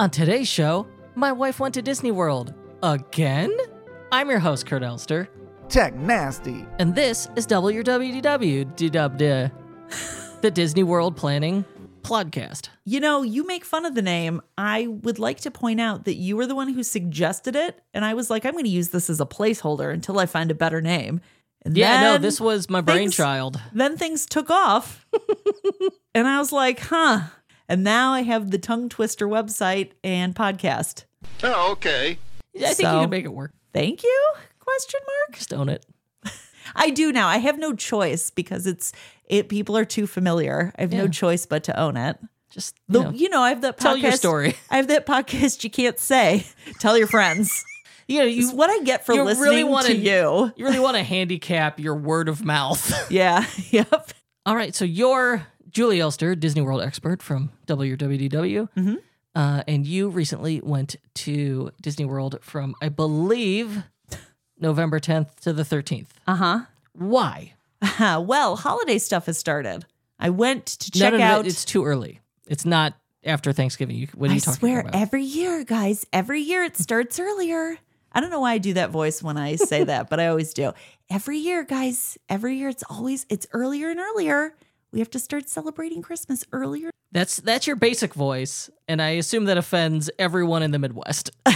On today's show, my wife went to Disney World. Again? I'm your host, Kurt Elster, Tech Nasty. and this is WWW, the Disney World Planning Podcast. You know, you make fun of the name. I would like to point out that you were the one who suggested it. And I was like, I'm going to use this as a placeholder until I find a better name. And Yeah, no, then this was my brainchild. Then things took off. and I was like, huh. And now I have the tongue twister website and podcast. Oh, okay. I think So- you can make it work. Thank you? Question mark. Just own it. I do now. I have no choice because it's it people are too familiar. I have no choice but to own it. Just you The, know. you know, I have that podcast. Tell your story. I have that podcast you can't say. Tell your friends. you know, It's you, what I get for you listening really wanna- to you. you really want to handicap your word of mouth. Yeah. Yep. All right, so you're Julie Elster, Disney World expert from WWW, Mm-hmm. uh, and you recently went to Disney World from, I believe, November 10th to the 13th. Uh huh. Why? huh. well, holiday stuff has started. I went to No, check no, no, out. it's too early. It's not after Thanksgiving. You, what are I you talking swear, about? every year, guys, every year it starts earlier. I don't know why I do that voice when I say that, but I always do. Every year, guys, every year it's always it's earlier and earlier. We have to start celebrating Christmas earlier. that's that's your basic voice, and I assume that offends everyone in the Midwest.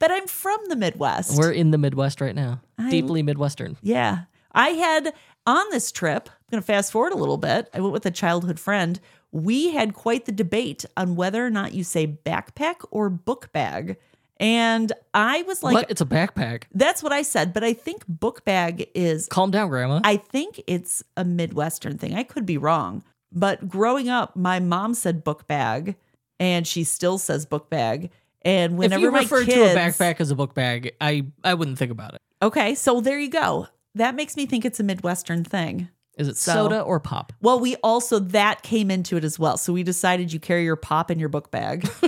But I'm from the Midwest. We're in the Midwest right now, deeply Midwestern. Yeah. I had on this trip, I'm going to fast forward a little bit. I went with a childhood friend. We had quite the debate on whether or not you say backpack or book bag. And I was like, what? It's a backpack. that's what I said. But I think book bag is, Calm down, Grandma. I think it's a Midwestern thing. I could be wrong. But growing up, my mom said book bag and she still says book bag. And if whenever you my refer kids, to a backpack as a book bag, I I wouldn't think about it. Okay. So there you go. That makes me think it's a Midwestern thing. Is it So- soda or pop? Well, we also that came into it as well. So we decided you carry your pop in your book bag.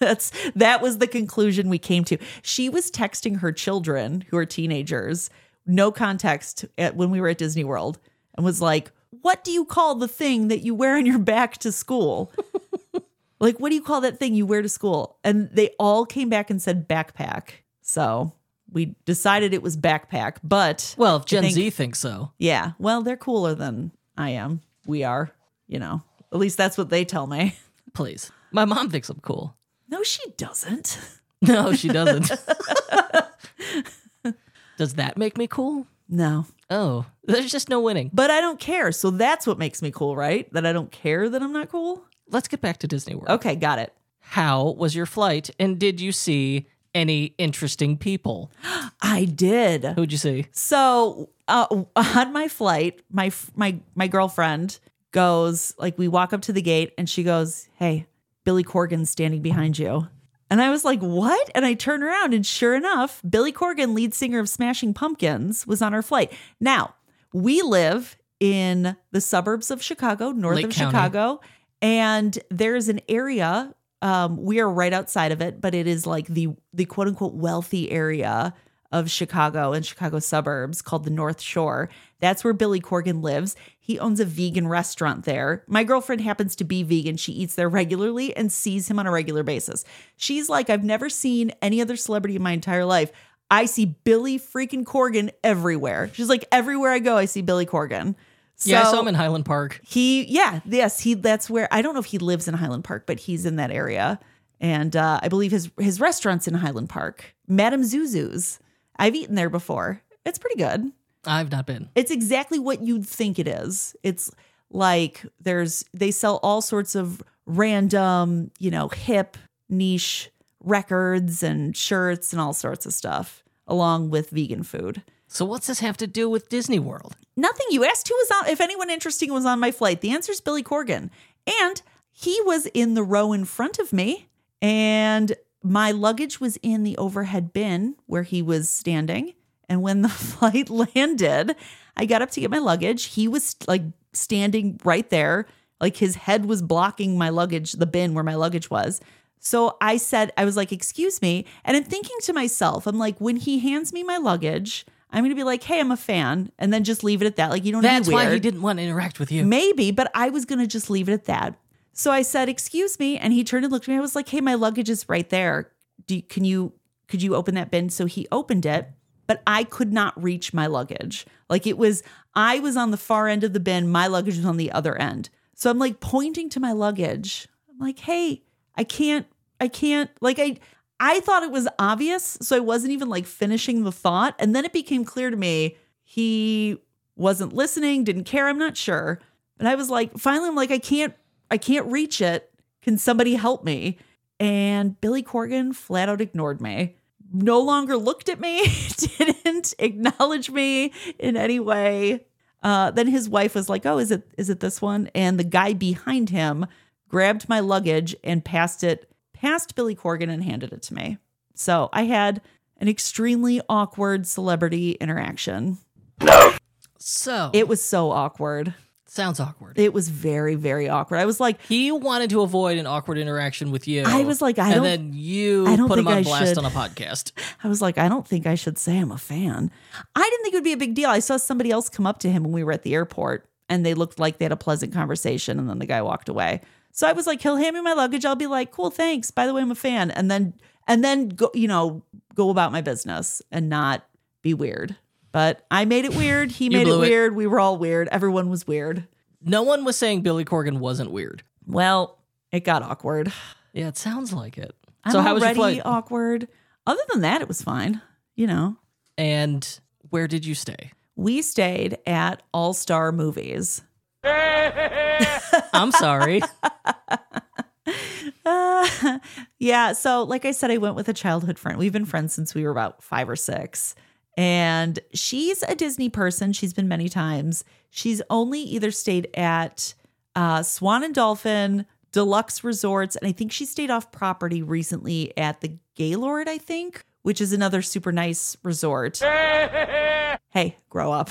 That's that was the conclusion we came to. She was texting her children who are teenagers, no context at, when we were at Disney World, and was like, "What do you call the thing that you wear on your back to school?" like, what do you call that thing you wear to school? And they all came back and said backpack. So we decided it was backpack, but Well, if Gen think- Z thinks so. yeah. Well, they're cooler than I am. We are, you know. At least that's what they tell me. Please. My mom thinks I'm cool. No, she doesn't. No, she doesn't. Does that make me cool? No. Oh, there's just no winning. But I don't care. So that's what makes me cool, right? That I don't care that I'm not cool? Let's get back to Disney World. Okay, got it. How was your flight? And did you see any interesting people? I did. Who'd you see? So, uh, on my flight, my my my girlfriend goes like we walk up to the gate and she goes, "Hey, Billy Corgan standing behind you." And I was like, "What?" And I turn around and sure enough, Billy Corgan, lead singer of Smashing Pumpkins, was on our flight. Now, we live in the suburbs of Chicago, north Lake of County. Chicago, and there's an area um, we are right outside of it, but it is like the the quote unquote wealthy area of Chicago and Chicago suburbs called the North Shore. That's where Billy Corgan lives. He owns a vegan restaurant there. My girlfriend happens to be vegan. She eats there regularly and sees him on a regular basis. She's like, I've never seen any other celebrity in my entire life. I see Billy freaking Corgan everywhere. She's like, everywhere I go, I see Billy Corgan. yeah, I So- saw him in Highland Park. he yeah yes he that's where i don't know if he lives in highland park but he's in that area and uh, i believe his his restaurant's in highland park madame zuzu's i've eaten there before it's pretty good I've not been. it's exactly what you'd think it is it's like there's they sell all sorts of random you know hip niche records and shirts and all sorts of stuff along with vegan food So what's this have to do with Disney World? Nothing. You asked who was on, if anyone interesting was on my flight. The answer is Billy Corgan. And he was in the row in front of me, and my luggage was in the overhead bin where he was standing. And when the flight landed, I got up to get my luggage. He was like standing right there, like his head was blocking my luggage, the bin where my luggage was. So I said, I was like, excuse me. And I'm thinking to myself, I'm like, when he hands me my luggage, I'm going to be like, hey, I'm a fan. And then just leave it at that. Like, you don't That's why he didn't want to interact with you. Maybe, but I was going to just leave it at that. So I said, "Excuse me," and he turned and looked at me. I was like, "Hey, my luggage is right there. You, can you could you open that bin?" So he opened it, but I could not reach my luggage. Like it was, I was on the far end of the bin. My luggage was on the other end. So I'm like pointing to my luggage. I'm like, "Hey, I can't. I can't. Like I." I thought it was obvious, so I wasn't even like finishing the thought. And then it became clear to me he wasn't listening, didn't care, I'm not sure. But I was like, finally, I'm like, I can't, I can't reach it. Can somebody help me? And Billy Corgan flat out ignored me. No longer looked at me, didn't acknowledge me in any way. Uh, then his wife was like, "Oh, is it is it this one?" And the guy behind him grabbed my luggage and passed it past Billy Corgan and handed it to me. So I had an extremely awkward celebrity interaction. No. So It was so awkward. Sounds awkward. It was very, very awkward. I was like, he wanted to avoid an awkward interaction with you. I was like, I and don't- And then you I don't put him think on I blast should. on a podcast. I was like, I don't think I should say I'm a fan. I didn't think it would be a big deal. I saw somebody else come up to him when we were at the airport and they looked like they had a pleasant conversation and then the guy walked away. So I was like, he'll hand me my luggage. I'll be like, cool, thanks. By the way, I'm a fan. And then and then go, you know, go about my business and not be weird. But I made it weird. He made it blew it. weird. We were all weird. Everyone was weird. No one was saying Billy Corgan wasn't weird. Well, it got awkward. Yeah, it sounds like it. I'm so how was your flight? awkward. Other than that, it was fine. You know, and where did you stay? we stayed at All Star Movies. I'm sorry. Uh, yeah. So, like I said, I went with a childhood friend. We've been friends since we were about five or six. And she's a Disney person. She's been many times. She's only either stayed at uh, Swan and Dolphin, Deluxe Resorts, and I think she stayed off property recently at the Gaylord, I think, which is another super nice resort. hey, grow up.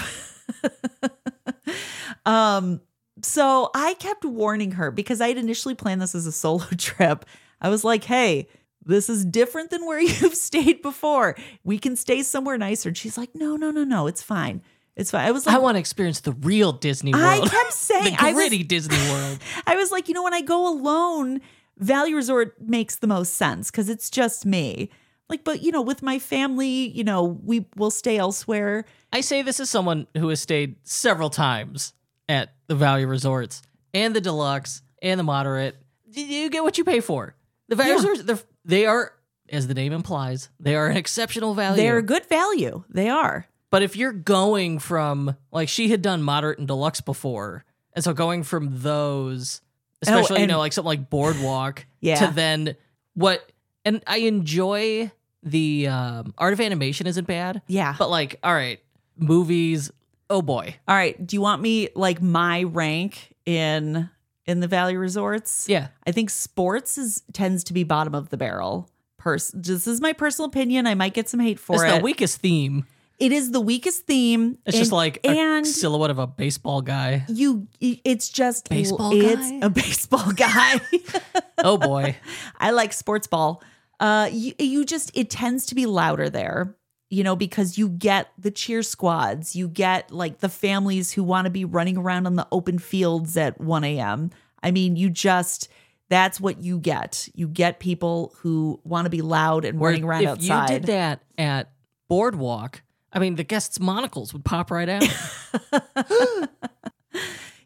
um, so I kept warning her because I had initially planned this as a solo trip. I was like, hey, this is different than where you've stayed before. We can stay somewhere nicer. And she's like, no, no, no, no, it's fine. It's fine. I was like, I want to experience the real Disney World. I kept saying, the I was, Disney World. I was like, you know, when I go alone, Value Resort makes the most sense because it's just me. Like, but you know, with my family, you know, we will stay elsewhere. I say this as someone who has stayed several times at the Value Resorts and the Deluxe and the Moderate. You get what you pay for. The Value Yeah. Resorts, they're, they are, as the name implies, they are an exceptional value. They're a good value. They are. But if you're going from like she had done moderate and deluxe before, and so going from those, especially you and- know like something like Boardwalk, Yeah. to then what? And I enjoy the um, art of animation isn't bad, Yeah. but like all right, movies. Oh boy, All right. Do you want me like my rank in in the Value Resorts? yeah. I think sports is tends to be bottom of the barrel. Pers- this is my personal opinion. I might get some hate for It's it. the weakest theme. it is the weakest theme. It's just like a and silhouette of a baseball guy. you. It's just Baseball It's guy? a baseball guy. Oh boy, I like sports ball. Uh, you, you just it tends to be louder there, you know, because you get the cheer squads, you get like the families who want to be running around on the open fields at 1 a.m. I mean, you just that's what you get. You get people who want to be loud and running around if outside. If you did that at Boardwalk, I mean the guests' monocles would pop right out.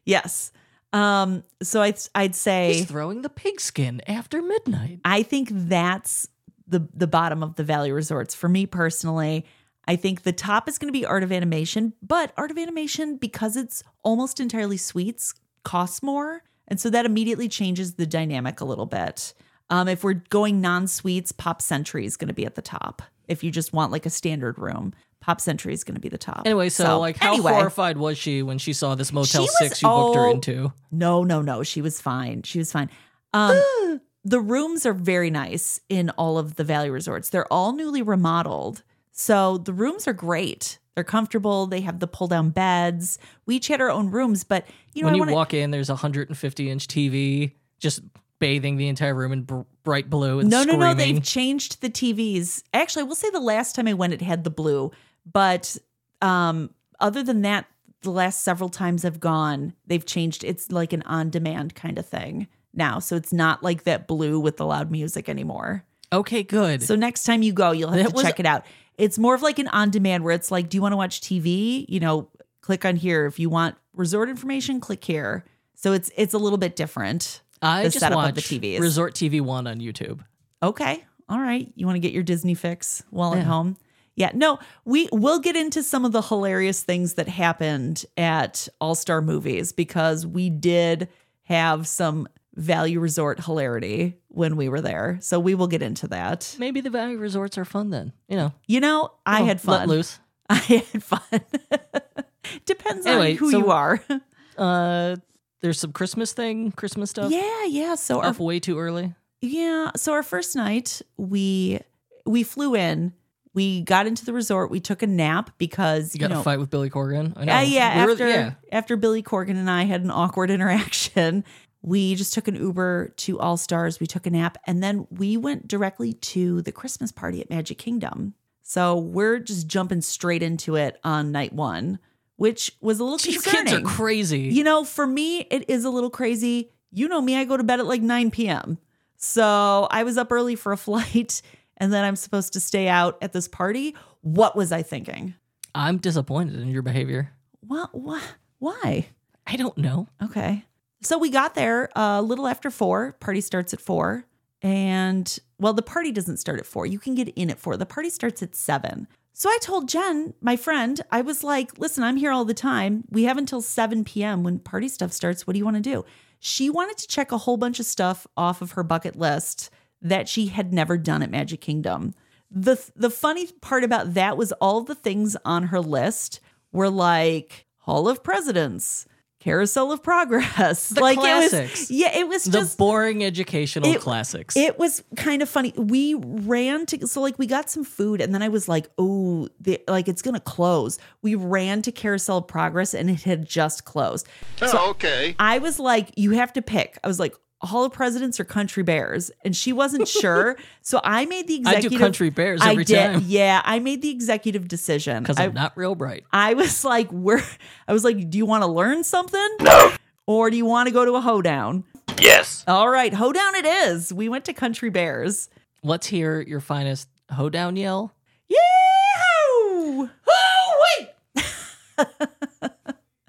Yes. Um, so I I'd say He's throwing the pigskin after midnight. I think that's the the bottom of the Value Resorts for me personally. I think the top is going to be Art of Animation, but Art of Animation because it's almost entirely suites costs more, and so that immediately changes the dynamic a little bit. Um, if we're going non-suites, Pop Century is going to be at the top. If you just want like a standard room, Pop Century is going to be the top. Anyway, so, like, how anyway. horrified was she when she saw this Motel was- Six you booked her into? No, no, no. She was fine. She was fine. Um, the rooms are very nice in all of the Value Resorts. They're all newly remodeled. So the rooms are great. They're comfortable. They have the pull down beds. We each had our own rooms, but you know, when you wanna, walk in, there's a 150 inch TV just bathing the entire room in br- bright blue and no, no, no. They've changed the TVs. Actually, I will say the last time I went, it had the blue. But um, other than that, the last several times I've gone, they've changed. It's like an on demand kind of thing now. So it's not like that blue with the loud music anymore. Okay, good. So next time you go, you'll have That to was- check it out. It's more of like an on demand where it's like, do you want to watch TV? You know, click on here. If you want resort information, click here. So it's it's a little bit different. I the just setup watch of the TVs. Resort TV One on YouTube. Okay. All right. You want to get your Disney fix while at home? Yeah. No, we will get into some of the hilarious things that happened at All Star Movies because we did have some value resort hilarity when we were there. So we will get into that. Maybe the value resorts are fun then. You know, You know, I Oh, had fun. Let loose. I had fun. Depends Anyway, on who so- you are. Uh, there's some Christmas thing, Christmas stuff. yeah, yeah. So our Up way too early. Yeah. So our first night, we we flew in. We got into the resort. We took a nap because You you, got know, a fight with Billy Corgan. I know. Uh, yeah, We were- after yeah. after Billy Corgan and I had an awkward interaction, we just took an Uber to All Stars. We took a nap, and then we went directly to the Christmas party at Magic Kingdom. So we're just jumping straight into it on night one, which was a little You concerning. kids are crazy. You know, for me, it is a little crazy. You know me, I go to bed at like 9 p.m. So I was up early for a flight, and then I'm supposed to stay out at this party. What was I thinking? I'm disappointed in your behavior. What? What? Why? I don't know. Okay. So we got there uh, a little after four. Party starts at four. And well, the party doesn't start at four. You can get in at four. The party starts at seven. So I told Jen, my friend, I was like, listen, I'm here all the time. We have until 7 p.m. when party stuff starts. What do you want to do? She wanted to check a whole bunch of stuff off of her bucket list that she had never done at Magic Kingdom. The the funny part about that was all the things on her list were like Hall of Presidents, Carousel of Progress. The like it classics. was Yeah, it was The just boring educational it- classics. it was kind of funny. We ran to so like we got some food and then I was like, "Oh, the, like it's going to close." We ran to Carousel of Progress and it had just closed. Oh, okay. I was like, "You have to pick." I was like, "Hall of Presidents or Country Bears?" And she wasn't sure. so I made the executive. I do Country Bears I every did. time. Yeah, I made the executive decision. because I, I'm not real bright. I was like, "We're." I was like, "Do you want to learn something?" No. Or do you want to go to a hoedown? Yes. All right, hoedown it is. We went to Country Bears. Let's hear your finest hoedown yell. Yahoo! Oh, wait!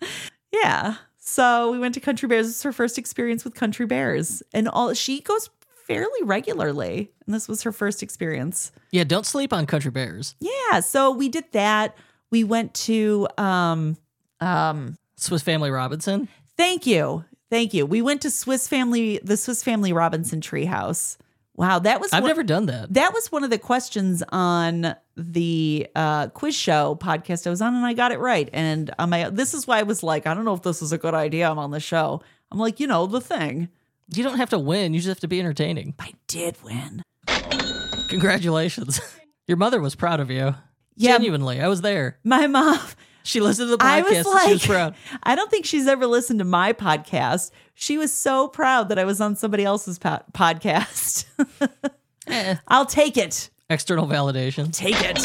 yeah. So we went to Country Bears. Was her first experience with Country Bears. And all she goes fairly regularly. And this was her first experience. Yeah, don't sleep on Country Bears. Yeah. So we did that. We went to um um Swiss Family Robinson. thank you. Thank you. We went to Swiss Family, the Swiss Family Robinson Treehouse. Wow, that was I've one- never done that. That was one of the questions on the uh, quiz show podcast I was on, and I got it right. And on my, this is why I was like, I don't know if this is a good idea. I'm on the show. I'm like, you know, the thing. You don't have to win. You just have to be entertaining. I did win. Congratulations. Your mother was proud of you. Yeah. Genuinely. I was there. My mom. She listened to the podcast. I was like. I don't think she's ever listened to my podcast. She was so proud that I was on somebody else's po- podcast. Eh, I'll take it. external validation. take it.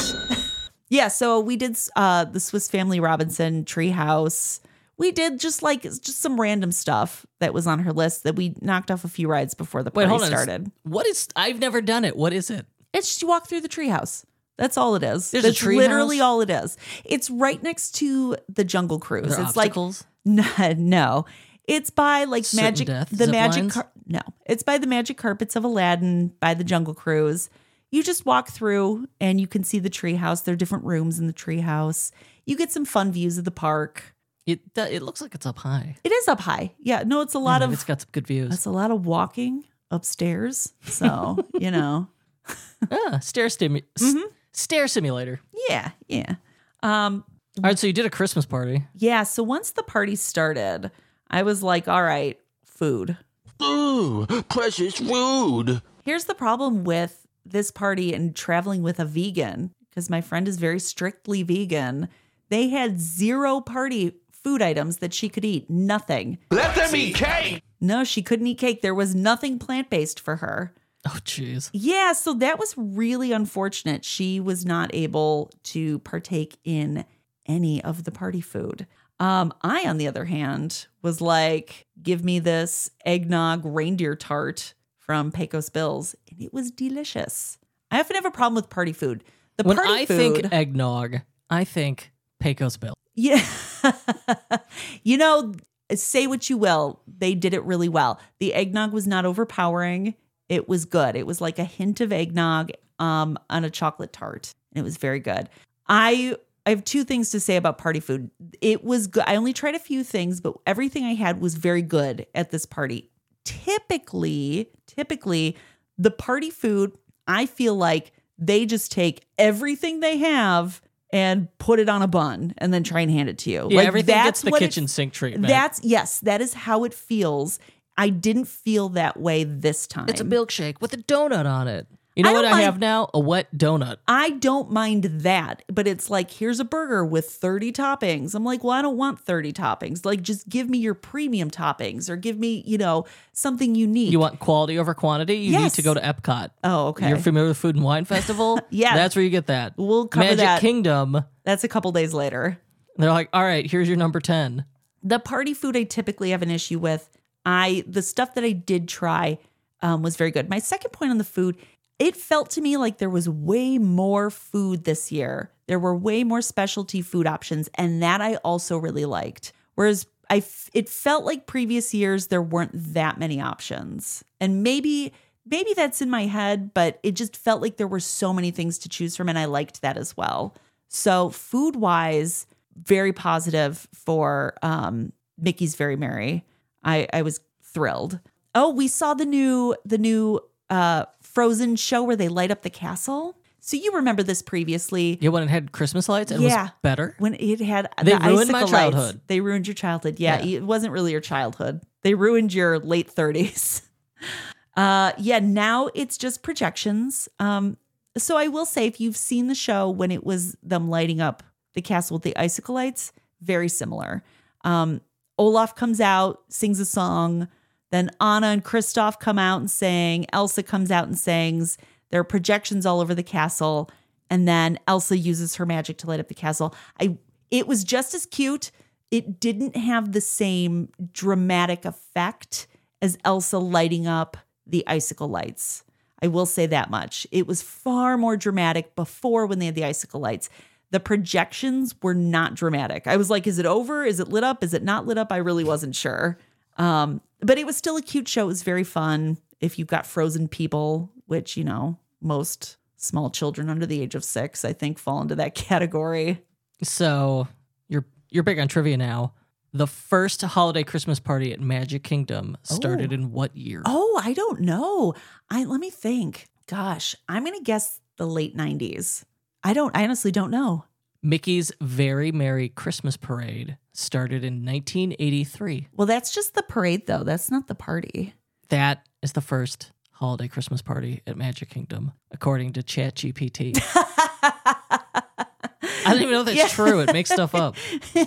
yeah, so we did uh the Swiss Family Robinson treehouse. We did just like just some random stuff that was on her list that we knocked off a few rides before the Wait, party hold on. started. What is I've never done it. What is it? It's just you walk through the treehouse. That's all it is. There's a That's literally house? all it is. It's right next to the Jungle Cruise. It's obstacles? like no, no. It's by like magic death the magic car- no. It's by the magic carpets of Aladdin by the Jungle Cruise. You just walk through and you can see the treehouse. There are different rooms in the treehouse. You get some fun views of the park. It it looks like it's up high. It is up high. Yeah, no, it's a lot of it's got some good views. it's a lot of walking upstairs. So, you know. ah, stair stimu- Mm-hmm. Stair simulator. Yeah, yeah. Um All right, so you did a Christmas party. Yeah, so once the party started, I was like, all right, food. Ooh, precious food. Here's the problem with this party and traveling with a vegan, because my friend is very strictly vegan. They had zero party food items that she could eat, nothing. Let them eat cake. No, she couldn't eat cake. There was nothing plant based for her. Oh, jeez. Yeah, so that was really unfortunate. She was not able to partake in any of the party food. Um, I, on the other hand, was like, give me this eggnog reindeer tart from Pecos Bills, and it was delicious. I often have a problem with party food. The When party I food, think eggnog, I think Pecos Bill. yeah, you know, say what you will, they did it really well. The eggnog was not overpowering. It was good. It was like a hint of eggnog um, on a chocolate tart, and it was very good. I I have two things to say about party food. It was good. I only tried a few things, but everything I had was very good at this party. Typically, typically the party food, I feel like they just take everything they have and put it on a bun and then try and hand it to you. Yeah, like everything gets that's the what it- kitchen sink treatment. That's yes, that is how it feels. I didn't feel that way this time. it's a milkshake with a donut on it. You know I what I mind- have now? A wet donut. I don't mind that, but it's like here's a burger with 30 toppings. I'm like, well, I don't want 30 toppings. Like just give me your premium toppings or give me, you know, something unique. You want quality over quantity? You need to go to Epcot. Oh, okay. You're familiar with Food and Wine Festival? Yeah. That's where you get that. We'll cover Magic that. Kingdom, That's a couple days later. they're like, all right, here's your number 10. the party food I typically have an issue with. I the stuff that I did try um, was very good. My second point on the food, it felt to me like there was way more food this year. There were way more specialty food options, and that I also really liked. Whereas I, f- it felt like previous years there weren't that many options, and maybe maybe that's in my head, but it just felt like there were so many things to choose from, and I liked that as well. So food wise, very positive for um, Mickey's Very Merry. I, I was thrilled. Oh, we saw the new the new uh, Frozen show where they light up the castle. So you remember this previously Yeah, when it had Christmas lights, it Yeah. was better. when it had They the ruined my icicle lights. childhood. They ruined your childhood. Yeah, Yeah. it wasn't really your childhood. They ruined your late thirties. Uh, yeah. Now it's just projections. Um, so I will say, if you've seen the show when it was them lighting up the castle with the icicle lights, very similar. Um, Olaf comes out, sings a song. Then Anna and Kristoff come out and sing. Elsa comes out and sings. There are projections all over the castle. And then Elsa uses her magic to light up the castle. I it was just as cute. It didn't have the same dramatic effect as Elsa lighting up the icicle lights. I will say that much. It was far more dramatic before when they had the icicle lights. The projections were not dramatic. I was like, is it over? Is it lit up? Is it not lit up? I really wasn't sure. Um, but it was still a cute show. It was very fun. If you've got frozen people, which, you know, most small children under the age of six, I think, fall into that category. So you're you're big on trivia now. The first holiday Christmas party at Magic Kingdom started Oh. in what year? Oh, I don't know. I let me think. Gosh, I'm gonna guess the late 90s. I don't I honestly don't know. Mickey's Very Merry Christmas Parade started in 1983. Well, that's just the parade though. That's not the party. That is the first holiday Christmas party at Magic Kingdom, according to ChatGPT. I don't even know if that's Yeah. true. It makes stuff up.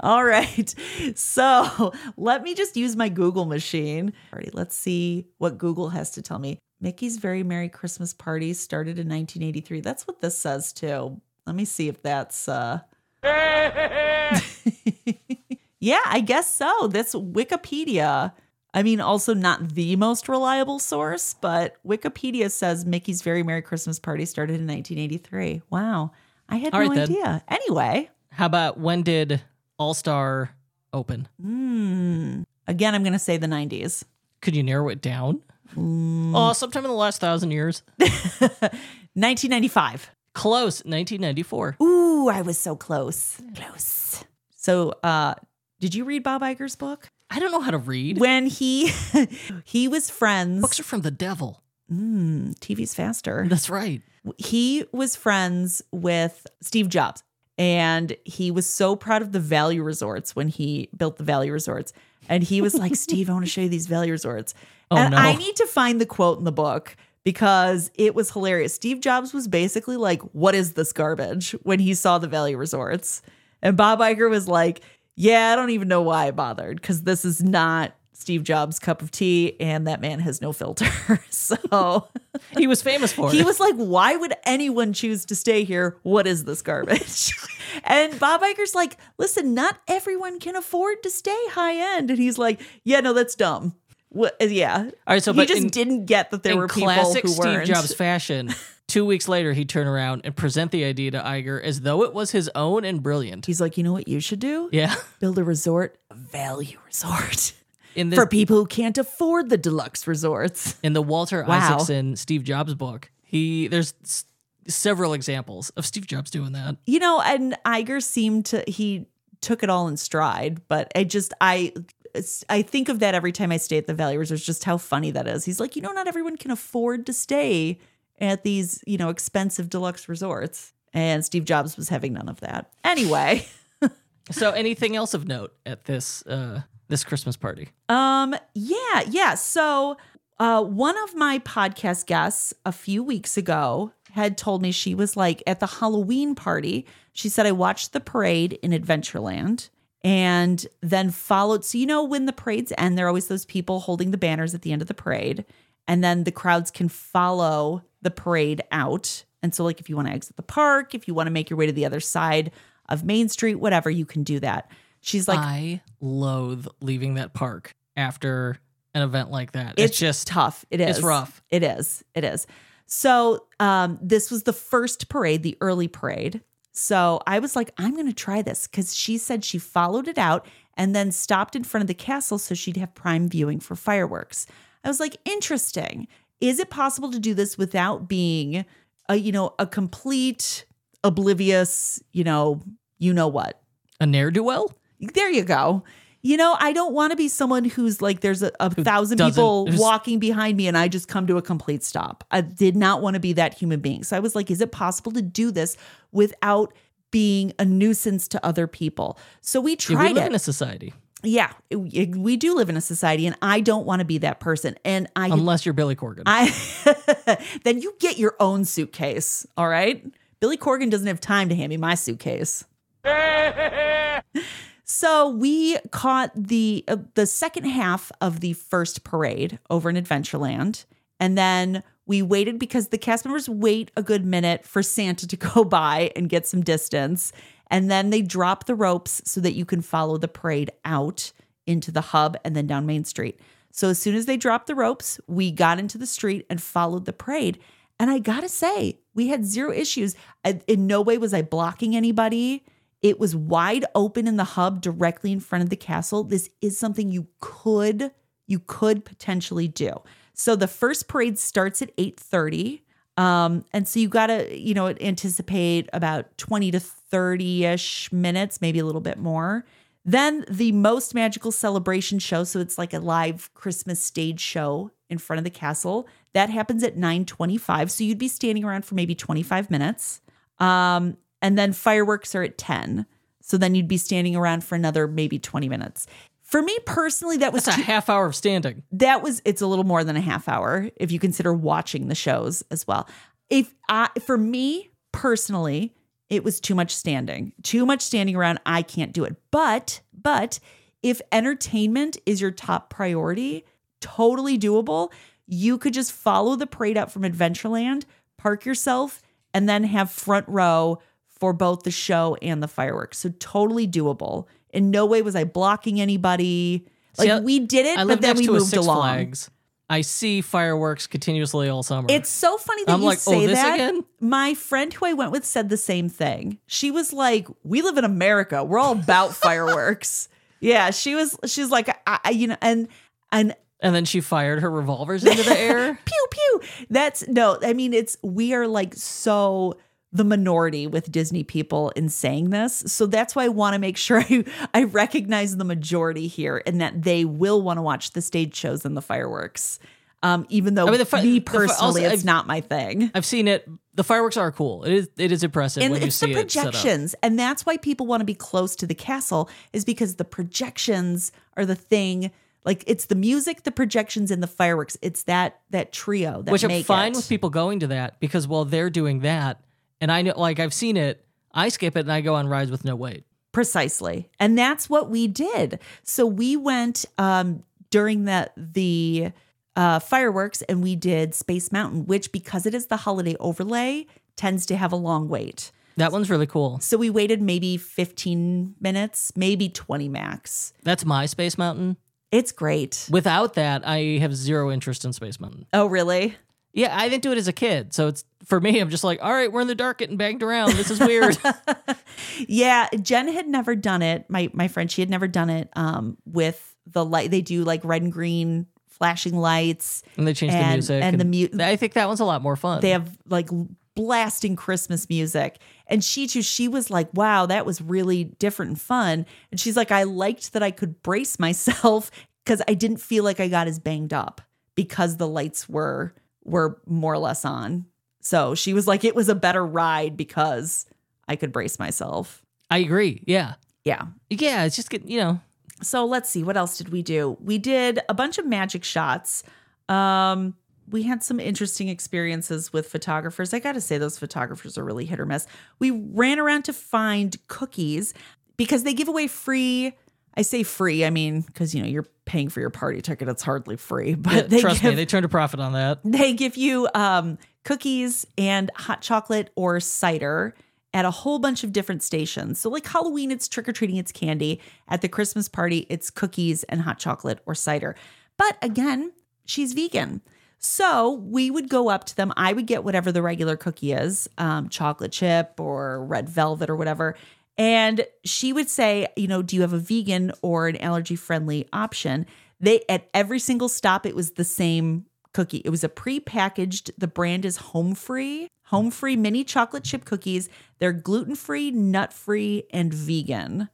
All right. So let me just use my Google machine. Alrighty, let's see what Google has to tell me. Mickey's Very Merry Christmas Party started in 1983. That's what this says too. Let me see if that's uh Yeah, I guess so. That's Wikipedia. I mean, also not the most reliable source, but Wikipedia says Mickey's Very Merry Christmas Party started in 1983. Wow. I had All no right, then. idea. Anyway, How about when did All Star open? Hmm. Again, I'm going to say the 90s. Could you narrow it down? Mm. Oh, sometime in the last thousand years. 1995. Close, 1994. Ooh, I was so close. Close. So, uh, did you read Bob Iger's book? I don't know how to read. When he he was friends. Books are from the devil. Mm, TV's faster. That's right. he was friends with Steve Jobs and he was so proud of the value resorts when he built the value resorts. And he was like, Steve, I want to show you these value resorts. Oh, and no. I need to find the quote in the book because it was hilarious. Steve Jobs was basically like, What is this garbage when he saw the Value resorts? And Bob Iger was like, Yeah, I don't even know why I bothered because this is not Steve Jobs' cup of tea and that man has no filter. so. He was famous for He was like, why would anyone choose to stay here? What is this garbage? And Bob Iger's like, listen, not everyone can afford to stay high end. And he's like, yeah, no, that's dumb. What, uh, yeah. All right, so he just in- didn't get that there were people classic who Steve weren't. Jobs fashion, two weeks later he'd turn around and present the idea to Iger as though it was his own and brilliant. He's like, you know what you should do? Yeah. Build a resort, a value resort In this for people who can't afford the deluxe resorts. in the Walter Wow. Isaacson Steve Jobs book, he there's s- several examples of Steve Jobs doing that. You know, and Iger seemed to he took it all in stride, but I just I I think of that every time I stay at the Value Resorts, just how funny that is. He's like, you know, not everyone can afford to stay at these, you know, expensive deluxe resorts. And Steve Jobs was having none of that. Anyway, So anything else of note at this uh this Christmas party? um, yeah, yeah. So uh one of my podcast guests a few weeks ago had told me she was like at the Halloween party. She said I watched the parade in Adventureland and then followed. So you know when the parades end, there are always those people holding the banners at the end of the parade, and then the crowds can follow the parade out. And so, like if you want to exit the park, if you want to make your way to the other side of Main Street, whatever, you can do that. She's like, I loathe leaving that park after an event like that. It's, it's just tough. It is. it's rough. It is. It is. So um, this was the first parade, the early parade. So I was like, I'm going to try this because she said she followed it out and then stopped in front of the castle so she'd have prime viewing for fireworks. I was like, interesting. Is it possible to do this without being a, you know, a complete oblivious, you know, you know what? a ne'er do well. There you go. You know, I don't want to be someone who's like, there's a, a thousand people walking behind me and I just come to a complete stop. I did not want to be that human being. So I was like, is it possible to do this without being a nuisance to other people? So we Yeah, tried we live it. in a society. yeah, it- we do live in a society and I don't want to be that person. And I, Unless you're Billy Corgan. I, then you get your own suitcase. All right. Billy Corgan doesn't have time to hand me my suitcase. So we caught the uh, the second half of the first parade over in Adventureland, and then we waited because the cast members wait a good minute for Santa to go by and get some distance, and then they drop the ropes so that you can follow the parade out into the hub and then down Main Street. So as soon as they dropped the ropes, we got into the street and followed the parade. And I gotta say, we had zero issues. I- In no way was I blocking anybody. It was wide open in the hub directly in front of the castle. This is something you could you could potentially do. So the first parade starts at 8:30. Um, and so you gotta, you know, anticipate about 20 to 30-ish minutes, maybe a little bit more. Then the most magical celebration show, so it's like a live Christmas stage show in front of the castle. That happens at 9:25. So you'd be standing around for maybe 25 minutes. Um, and then fireworks are at 10. So then you'd be standing around for another maybe 20 minutes. For me personally, that was That's a half hour of standing. that was it's a little more than a half hour if you consider watching the shows as well. If I for me personally, it was too much standing. Too much standing around. I can't do it. But but if entertainment is your top priority, totally doable. You could just follow the parade out from Adventureland, park yourself, and then have front row for both the show and the fireworks. So totally doable. In no way was I blocking anybody. Like See, we did it, but then we moved along. Flags. I see fireworks continuously all summer. It's so funny that I'm you like, oh, say this that. again? My friend who I went with said the same thing. She was like, "We live in America. We're all about fireworks." Yeah, she was. She's like, I, I- you know, and and and then she fired her revolvers into the air. pew pew. That's no. I mean, it's we are like so the minority with Disney people in saying this. So that's why I want to make sure I, I recognize the majority here and that they will want to watch the stage shows and the fireworks. Um, even though I mean, the fi- me the fi- also, personally, it's not my thing. I've seen it. The fireworks are cool. It is. It is impressive and when you it's see the it projections and that's why people want to be close to the castle is because the projections are the thing like it's the music the projections and the fireworks it's that that trio that which I'm fine it. with people going to that because while they're doing that, and I know, like I've seen it, I skip it and I go on rides with no wait. precisely and that's what we did so we went um during the the uh fireworks and we did space mountain which because it is the holiday overlay tends to have a long wait That one's really cool. So we waited maybe 15 minutes, maybe 20 max. That's my Space Mountain. It's great. Without that, I have zero interest in Space Mountain. Oh, really? Yeah, I didn't do it as a kid. So it's for me, I'm just like, all right, we're in the dark getting banged around. This is weird. Yeah, Jen had never done it. My my friend, she had never done it um with the light. They do like red and green flashing lights. and they changed the music. and the mu- I think that one's a lot more fun. They have like blasting Christmas music. And she too, she was like, wow, that was really different and fun. And she's like, I liked that I could brace myself because I didn't feel like I got as banged up because the lights were were more or less on. So she was like, it was a better ride because I could brace myself. I agree. Yeah. Yeah. Yeah. It's just, good, you know, So let's see, what else did we do? We did a bunch of magic shots. Um, we had some interesting experiences with photographers. I got to say, those photographers are really hit or miss. We ran around to find cookies because they give away free. I say free, I mean, because you know you're paying for your party ticket. It's hardly free, but they trust give me, they turned a profit on that. they give you um, cookies and hot chocolate or cider at a whole bunch of different stations. So, like Halloween, it's trick or treating, it's candy. At the Christmas party, it's cookies and hot chocolate or cider. But again, she's vegan. So we would go up to them. I would get whatever the regular cookie is, um, chocolate chip or red velvet or whatever. And she would say, you know, do you have a vegan or an allergy friendly option? They at every single stop, it was the same cookie. It was a pre-packaged. The brand is Home Free. Home Free mini chocolate chip cookies. They're gluten-free, nut-free, and vegan.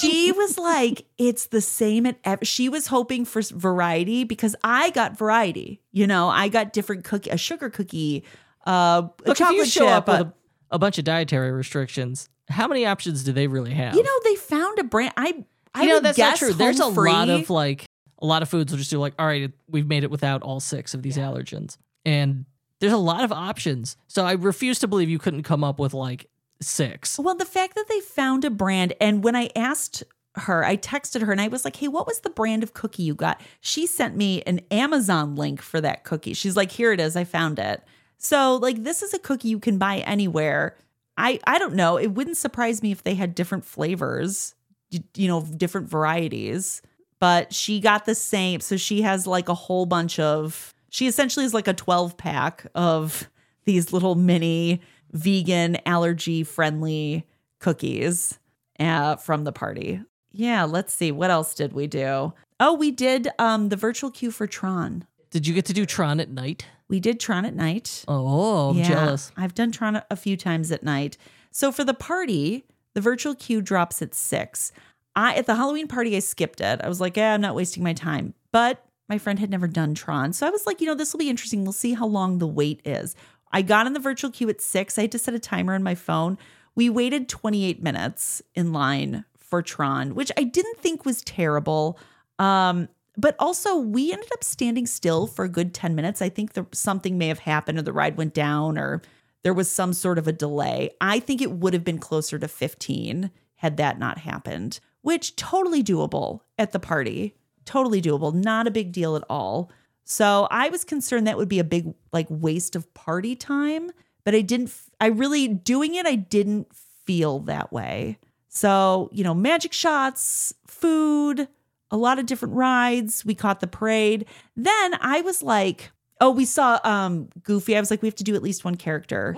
she was like, it's the same at ev-. She was hoping for variety because I got variety. You know, I got different cookie, a sugar cookie, uh, a Look, if you chocolate show chip. up with a, a bunch of dietary restrictions, how many options do they really have? you know, they found a brand. I, I You know that's not guess true. There's a Free- lot of like a lot of foods will just do like, all right, we've made it without all six of these allergens, and there's a lot of options. So I refuse to believe you couldn't come up with like six. Well, the fact that they found a brand, and when I asked her, I texted her and I was like, hey, what was the brand of cookie you got? She sent me an Amazon link for that cookie. She's like, here it is. I found it. So, like, this is a cookie you can buy anywhere. I, I don't know. It wouldn't surprise me if they had different flavors, you, you know, different varieties. But she got the same. So she has like a whole bunch of, she essentially is like a 12 pack of these little mini vegan, allergy friendly cookies uh, from the party. Yeah, let's see. What else did we do? Oh, we did um, the virtual queue for Tron. Did you get to do Tron at night? We did Tron at night. Oh, I'm Yeah, jealous. I've done Tron a few times at night. So for the party, the virtual queue drops at six. I at the Halloween party, I skipped it. I was like, yeah, I'm not wasting my time. But my friend had never done Tron. So I was like, you know, this will be interesting. We'll see how long the wait is. I got in the virtual queue at six. I had to set a timer on my phone. We waited 28 minutes in line for Tron, which I didn't think was terrible. Um, but also, we ended up standing still for a good 10 minutes. I think there, something may have happened or the ride went down or there was some sort of a delay. I think it would have been closer to 15 had that not happened, which totally doable at the party. Totally doable. Not a big deal at all. So I was concerned that would be a big like waste of party time, but I didn't I really doing it I didn't feel that way. So, you know, magic shots, food, a lot of different rides. We caught the parade. Then I was like, oh, we saw um Goofy. I was like, we have to do at least one character.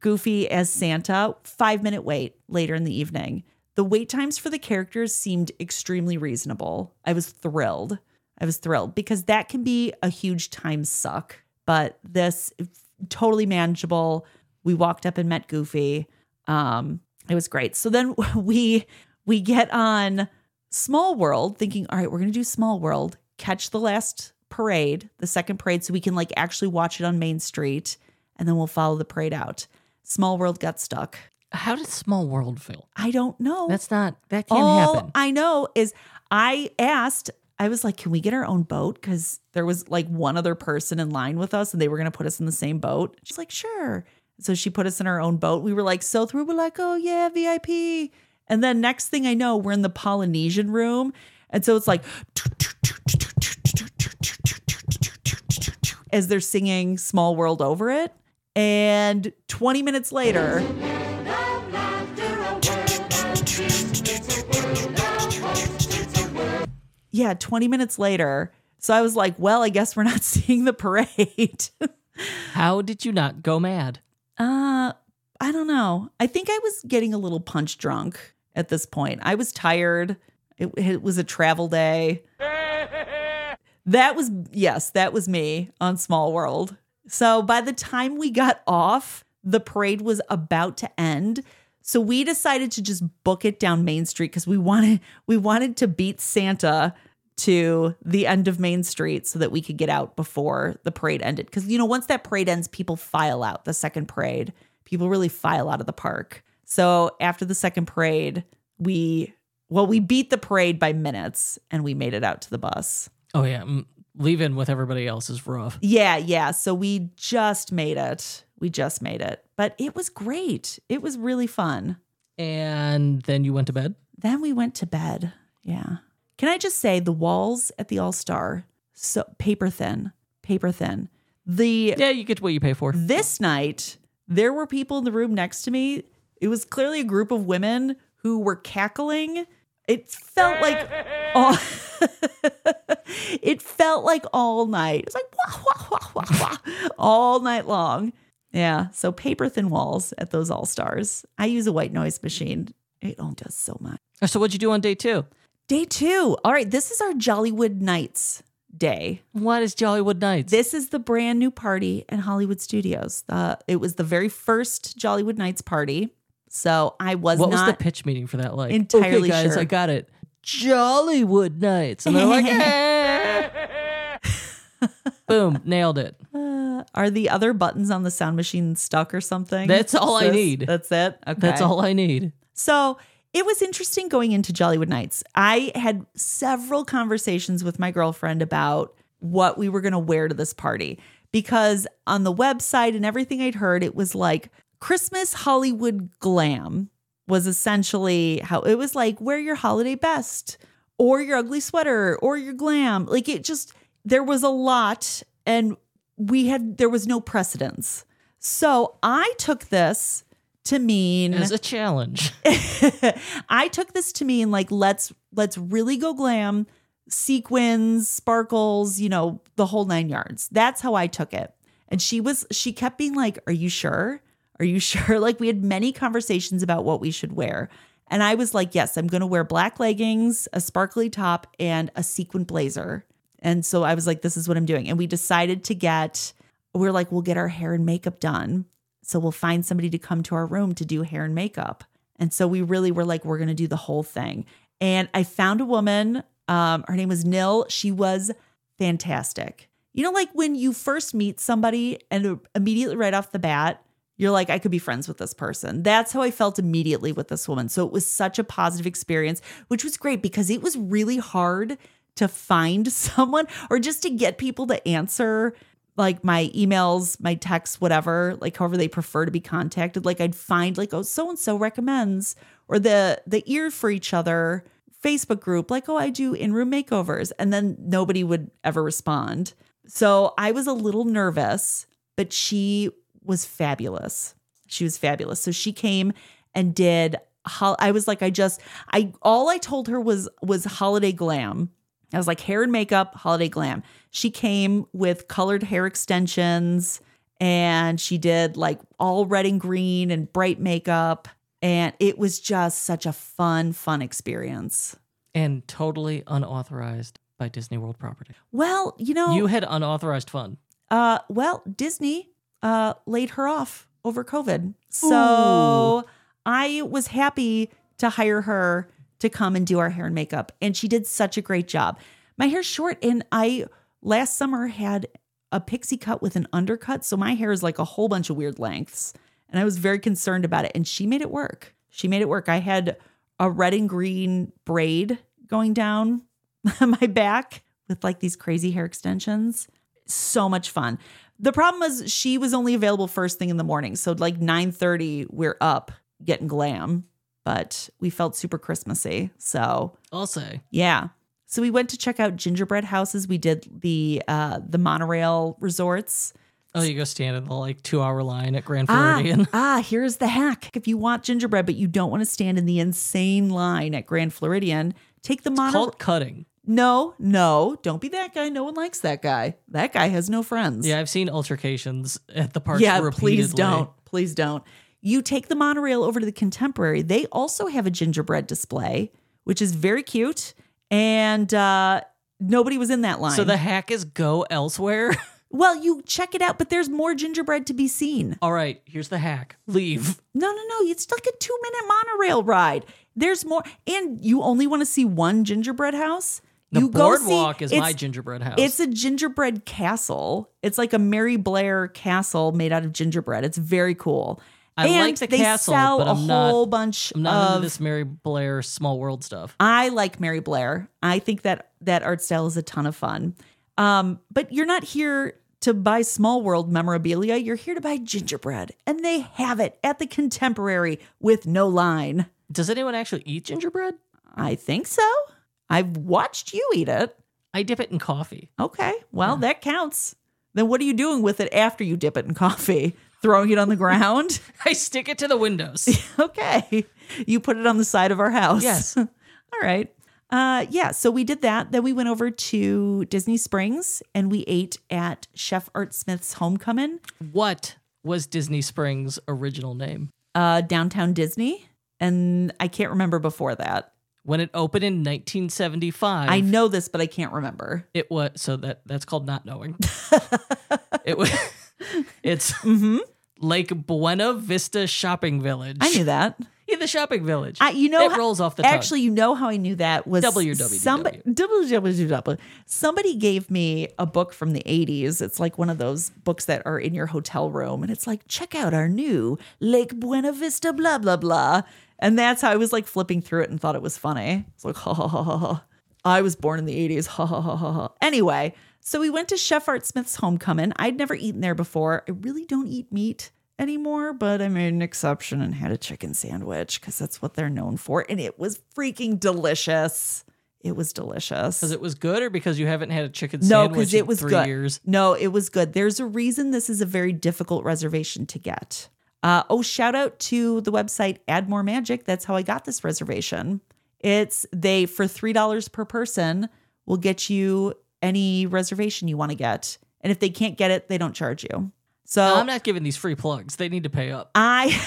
Goofy as Santa, five minute wait later in the evening. The wait times for the characters seemed extremely reasonable. I was thrilled. I was thrilled because that can be a huge time suck, but this totally manageable. We walked up and met Goofy. Um, it was great. So then we we get on Small World, thinking, all right, we're gonna do Small World, catch the last parade, the second parade, so we can like actually watch it on Main Street, and then we'll follow the parade out. Small World got stuck. How did Small World feel? I don't know. That's not that can't all happen. I know is I asked, I was like, can we get our own boat? Because there was like one other person in line with us and they were going to put us in the same boat. She's like, sure. So she put us in our own boat. We were like, so through, we're like, oh yeah, VIP. And then next thing I know, we're in the Polynesian room. And so it's like, as they're singing Small World over it. And 20 minutes later, yeah, 20 minutes later. So I was like, well, I guess we're not seeing the parade. How did you not go mad? uh, I don't know. I think I was getting a little punch drunk at this point. I was tired. It, it was a travel day. That was, yes, that was me on Small World. So by the time we got off, the parade was about to end. So we decided to just book it down Main Street because we wanted we wanted to beat Santa to the end of Main Street so that we could get out before the parade ended. Because you know, once that parade ends, people file out the second parade. People really file out of the park. So after the second parade, we well, we beat the parade by minutes and we made it out to the bus. Oh yeah, leaving with everybody else is rough. Yeah, yeah. So we just made it. We just made it. But it was great. It was really fun. And then you went to bed. Then we went to bed. Yeah. Can I just say the walls at the All Star, so paper thin, paper thin. The Yeah, you get what you pay for. this night, there were people in the room next to me. It was clearly a group of women who were cackling. It felt like all it felt like all night. It was like wah, wah, wah, wah, all night long. Yeah. So paper thin walls at those all stars. I use a white noise machine. It only does so much. So what'd you do on day two? Day two. All right. This is our Jollywood Nights day. What is Jollywood Nights? This is the brand new party in Hollywood Studios. Uh, it was the very first Jollywood Nights party. So I was what was the pitch meeting for that like? entirely okay, guys, sure. I got it. Jollywood Nights, and they're like, "Eh." boom, nailed it. Are the other buttons on the sound machine stuck or something? That's all I need. That's it. Okay. That's all I need. So it was interesting going into Jollywood Nights. I had several conversations with my girlfriend about what we were going to wear to this party because on the website and everything I'd heard, it was like Christmas Hollywood glam was essentially how it was like wear your holiday best or your ugly sweater or your glam. Like it just, there was a lot and we had, there was no precedence. So I took this to mean As a challenge. I took this to mean like let's let's really go glam, sequins, sparkles, you know, the whole nine yards. That's how I took it. And she was she kept being like, "Are you sure? Are you sure?" Like we had many conversations about what we should wear. And I was like, "Yes, I'm going to wear black leggings, a sparkly top, and a sequin blazer." And so I was like, "This is what I'm doing." And we decided to get we're like, "We'll get our hair and makeup done." So we'll find somebody to come to our room to do hair and makeup. And so we really were like, we're going to do the whole thing. And I found a woman. Um, her name was Nil. She was fantastic. You know, like when you first meet somebody and immediately right off the bat, you're like, I could be friends with this person. That's how I felt immediately with this woman. So it was such a positive experience, which was great because it was really hard to find someone or just to get people to answer like my emails, my texts, whatever, like however they prefer to be contacted. Like I'd find like, oh, so and so recommends, or the the ear for each other Facebook group, like, oh, I do in-room makeovers. And then nobody would ever respond. So I was a little nervous, but she was fabulous. She was fabulous. So she came and did hol- I was like, I just I all I told her was was holiday glam. I was like hair and makeup, holiday glam. She came with colored hair extensions and she did like all red and green and bright makeup. And it was just such a fun, fun experience. and totally unauthorized by Disney World property. Well, you know, You had unauthorized fun. uh, well, Disney uh laid her off over COVID. So I was happy to hire her to come and do our hair and makeup. And she did such a great job. My hair's short, and I last summer had a pixie cut with an undercut. So my hair is like a whole bunch of weird lengths. And I was very concerned about it. And she made it work. She made it work. I had a red and green braid going down my back with like these crazy hair extensions. So much fun. The problem was she was only available first thing in the morning. So like 9:30, we're up getting glam, but we felt super Christmassy. So I'll say. yeah. So we went to check out gingerbread houses. We did the uh the monorail resorts. Oh, you go stand in the like two hour line at Grand Ah, Floridian. ah, here's the hack. If you want gingerbread, but you don't want to stand in the insane line at Grand Floridian, take the monorail. Called cutting. No, no, don't be that guy. No one likes that guy. That guy has no friends. Yeah, I've seen altercations at the park. yeah, repeatedly. please don't. Please don't. You take the monorail over to the Contemporary. They also have a gingerbread display, which is very cute. And uh, nobody was in that line. So the hack is go elsewhere. well, you check it out, but there's more gingerbread to be seen. All right, here's the hack. Leave. No, no, no. It's like a two minute monorail ride. There's more. And you only want to see one gingerbread house. The you go see- boardwalk is my gingerbread house. It's a gingerbread castle. It's like a Mary Blair castle made out of gingerbread. It's very cool. I and like the they castle, sell but a I'm not- whole bunch I'm not of. into this Mary Blair small world stuff. I like Mary Blair. I think that that art style is a ton of fun. Um, but you're not here to buy small world memorabilia. You're here to buy gingerbread, and they have it at the Contemporary with no line. Does anyone actually eat gingerbread? I think so. I've watched you eat it. I dip it in coffee. Okay, well that counts. Then what are you doing with it after you dip it in coffee? Throwing it on the ground? I stick it to the windows. okay. You put it on the side of our house. Yes. All right. Uh, yeah, so we did that. Then we went over to Disney Springs and we ate at Chef Art Smith's Homecoming, what was Disney Springs' original name? uh, downtown Disney. And I can't remember before that. When it opened in 1975, I know this, but I can't remember. it was so that that's called not knowing. it was it's Lake Buena Vista Shopping Village. Mm-hmm. I knew that. Yeah, the shopping village. I, you know, it how- rolls off the tongue. Actually, you know how I knew that was WWW. somebody WWW. Somebody gave me a book from the 80s. It's like one of those books that are in your hotel room, and it's like, check out our new Lake Buena Vista, blah blah blah. And that's how I was like flipping through it and thought it was funny. It's like, ha ha ha ha ha. I was born in the 80s. Ha ha ha ha ha. Anyway, so we went to Chef Art Smith's homecoming. I'd never eaten there before. I really don't eat meat anymore, but I made an exception and had a chicken sandwich because that's what they're known for. And it was freaking delicious. It was delicious. because it was good, or because you haven't had a chicken No, sandwich in it was three good. years. No, it was good. There's a reason this is a very difficult reservation to get. Uh, oh, shout out to the website Add More Magic. That's how I got this reservation. It's they for three dollars per person will get you any reservation you want to get, and if they can't get it, they don't charge you. So I'm not giving these free plugs. They need to pay up. I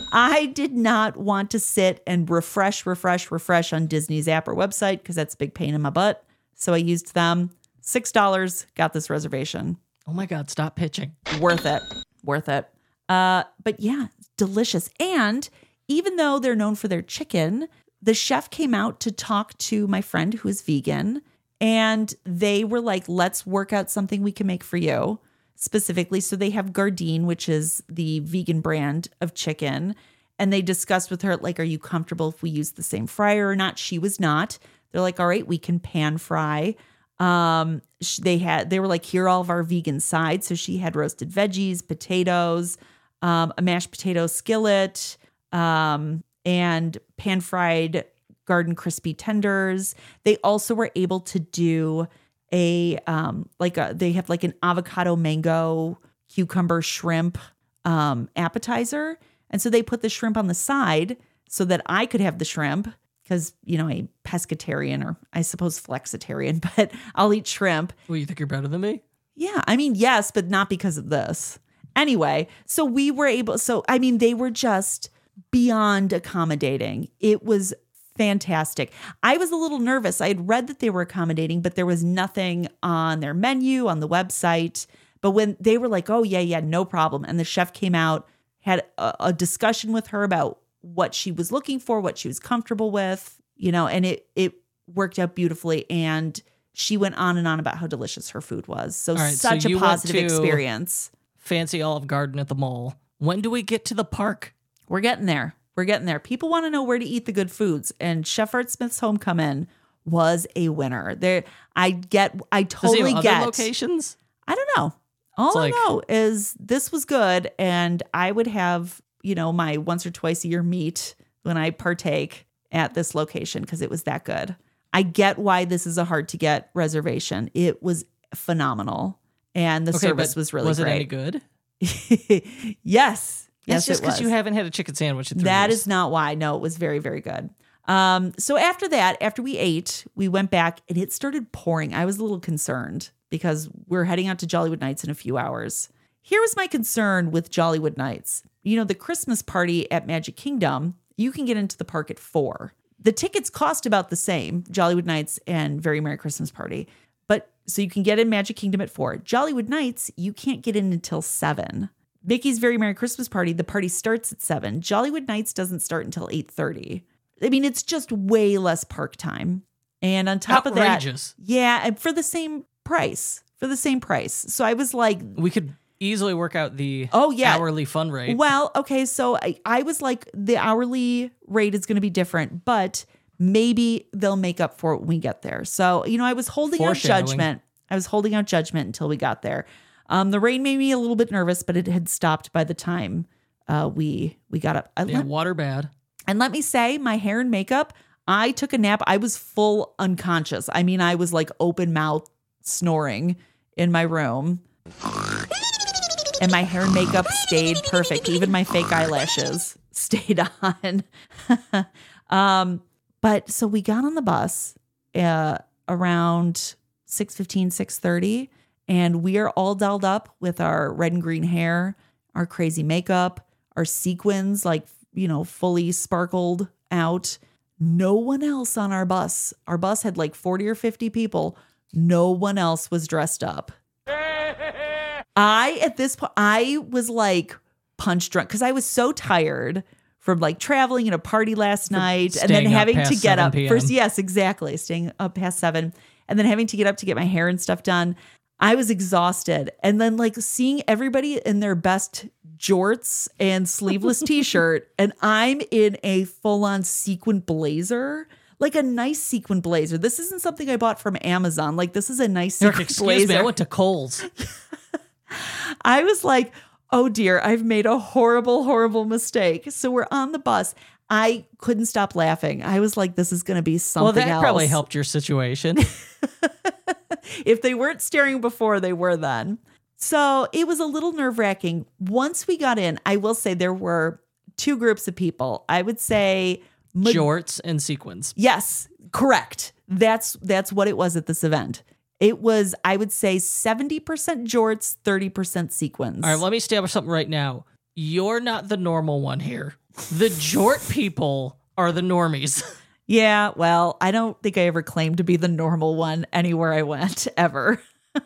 I did not want to sit and refresh, refresh, refresh on Disney's app or website because that's a big pain in my butt. So I used them. Six dollars, got this reservation. Oh my God, stop pitching. Worth it. Worth it. Uh, but yeah, delicious. And even though they're known for their chicken, the chef came out to talk to my friend who is vegan. And they were like, let's work out something we can make for you specifically. So they have Gardein, which is the vegan brand of chicken. And they discussed with her, like, are you comfortable if we use the same fryer or not? She was not. They're like, all right, we can pan fry. Um, they had, they were like, here all of our vegan sides. So she had roasted veggies, potatoes, um, a mashed potato skillet, um, and pan fried Gardein crispy tenders. They also were able to do a um like a they have like an avocado mango cucumber shrimp um appetizer. And so they put the shrimp on the side so that I could have the shrimp because you know a pescatarian or I suppose flexitarian, but I'll eat shrimp. Well, you think you're better than me? Yeah, I mean, yes, but not because of this. Anyway, so we were able, so I mean, they were just beyond accommodating. It was fantastic. I was a little nervous. I had read that they were accommodating, but there was nothing on their menu, on the website. But when they were like, oh, yeah, yeah, no problem. And the chef came out, had a, a discussion with her about what she was looking for, what she was comfortable with, you know, and it, it worked out beautifully. And she went on and on about how delicious her food was. So, right, such you a positive to- experience. Fancy Olive Garden at the mall. When do we get to the park? We're getting there. We're getting there. People want to know where to eat the good foods, and Chef Art Smith's Homecoming was a winner. There, I get, I totally get. locations? I don't know. All I know is this was good, and I would have, you know, my once or twice a year meet when I partake at this location because it was that good. I get why this is a hard to get reservation. It was phenomenal. And the Okay, service was really was it great. any good? yes. Yes, just because you haven't had a chicken sandwich in three That years. is not why. No, it was very, very good. Um, so after that, after we ate, we went back and it started pouring. I was a little concerned because we're heading out to Jollywood Nights in a few hours. Here was my concern with Jollywood Nights. You know, the Christmas party at Magic Kingdom, you can get into the park at four. The tickets cost about the same, Jollywood Nights and Very Merry Christmas Party. So you can get in Magic Kingdom at four. Jollywood Nights, you can't get in until seven. Mickey's Very Merry Christmas Party, the party starts at seven. Jollywood Nights doesn't start until eight thirty. I mean, it's just way less park time. And on top of that, yeah, and for the same price, for the same price. So I was like, We could easily work out the Oh, yeah. hourly fun rate. well, okay, so I, I was like, the hourly rate is going to be different, but maybe they'll make up for it when we get there. So, you know, I was holding out judgment. I was holding out judgment until we got there. Um, the rain made me a little bit nervous, but it had stopped by the time uh, we we got up. I yeah, let- water bad. and let me say, my hair and makeup, I took a nap. I was full unconscious. I mean, I was like open mouth snoring in my room. And my hair and makeup stayed perfect. Even my fake eyelashes stayed on. um, but so we got on the bus uh, around 6.15, 6.30, and we are all dolled up with our red and green hair, our crazy makeup, our sequins, like, you know, fully sparkled out. No one else on our bus. Our bus had like 40 or 50 people. No one else was dressed up. I, at this point, I was like punch drunk because I was so tired from like traveling at a party last night and then having to get up. First, yes, exactly. Staying up past seven and then having to get up to get my hair and stuff done. I was exhausted. And then like seeing everybody in their best jorts and sleeveless t-shirt and I'm in a full-on sequin blazer. Like a nice sequin blazer. This isn't something I bought from Amazon. Like this is a nice sequin excuse blazer. me, I went to Kohl's. I was like, oh dear, I've made a horrible, horrible mistake. So we're on the bus. I couldn't stop laughing. I was like, this is going to be something well, that else. probably helped your situation. If they weren't staring before, they were then. So it was a little nerve wracking. Once we got in, I will say there were two groups of people. I would say, ma- Jorts and sequins. yes, correct. That's that's what it was at this event. It was, I would say, seventy percent jorts, thirty percent sequins. All right, let me establish something right now. You're not the normal one here. The Jort people are the normies. Yeah, well, I don't think I ever claimed to be the normal one anywhere I went ever.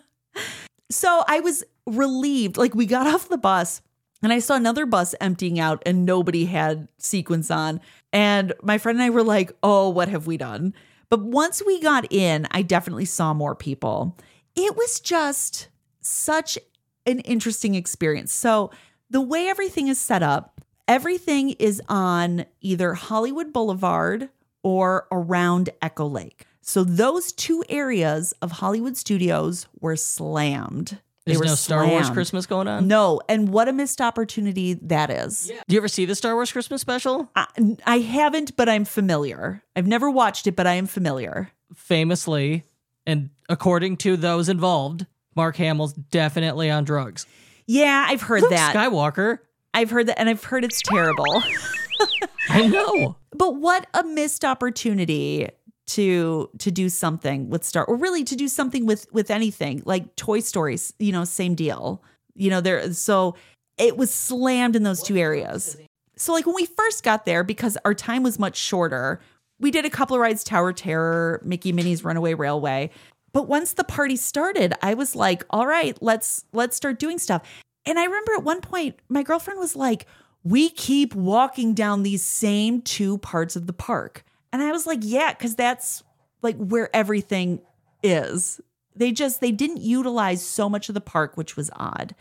so I was relieved. Like we got off the bus and I saw another bus emptying out and nobody had sequins on. And my friend and I were like, oh, what have we done? But once we got in, I definitely saw more people. It was just such an interesting experience. So, the way everything is set up, everything is on either Hollywood Boulevard or around Echo Lake. So, those two areas of Hollywood studios were slammed. They There's were no Star Wars. Christmas going on. No, and what a missed opportunity that is. Do you ever see the Star Wars Christmas special? I, I haven't, but I'm familiar. I've never watched it, but I am familiar. Famously, and according to those involved, Mark Hamill's definitely on drugs. Yeah, I've heard Luke that. Skywalker. I've heard that, and I've heard it's terrible. I know. but what a missed opportunity to to do something with Star, or really to do something with with anything like Toy Stories. You know, same deal. You know, there. So it was slammed in those two areas. So like when we first got there, because our time was much shorter, we did a couple of rides: Tower Terror, Mickey Minnie's Runaway Railway. But once the party started, I was like, all right, let's let's start doing stuff. And I remember at one point, my girlfriend was like, we keep walking down these same two parts of the park. And I was like, yeah, because that's like where everything is. They just they didn't utilize so much of the park, which was odd.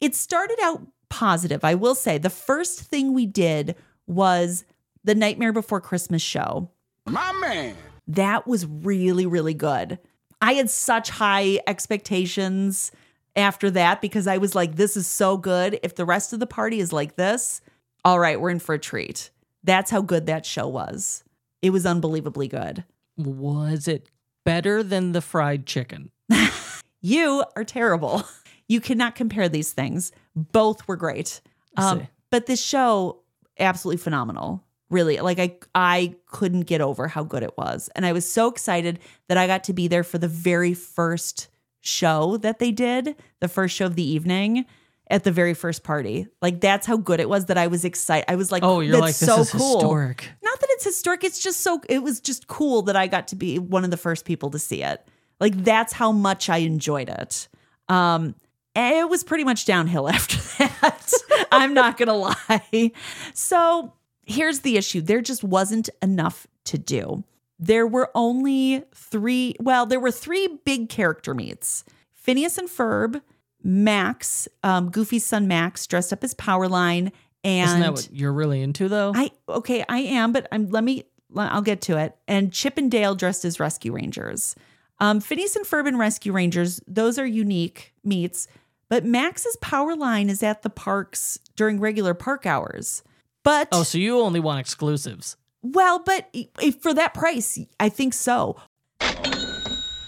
It started out positive, I will say. The first thing we did was the Nightmare Before Christmas show. My man. That was really, really good. I had such high expectations after that because I was like, this is so good. If the rest of the party is like this, all right, we're in for a treat. That's how good that show was. It was unbelievably good. Was it better than the fried chicken? You are terrible. You cannot compare these things. Both were great. Um, but this show, absolutely phenomenal. Really, like I, I couldn't get over how good it was, and I was so excited that I got to be there for the very first show that they did, the first show of the evening at the very first party. Like that's how good it was that I was excited. I was like, Oh, you're that's like this so is cool. historic. not that it's historic it's just so it was just cool that i got to be one of the first people to see it. Like that's how much i enjoyed it. Um it was pretty much downhill after that. I'm not gonna lie. So here's the issue. There just wasn't enough to do. There were only three well there were three big character meets. Phineas and ferb max um, goofy's son max dressed up as powerline and Isn't that what you're really into though? I okay, I am, but I'm let me I'll get to it. And Chip and Dale dressed as rescue rangers. Um, Phineas and Ferb and Rescue Rangers, those are unique meets, but Max's power line is at the parks during regular park hours. But oh, so you only want exclusives. well, but if for that price, I think so.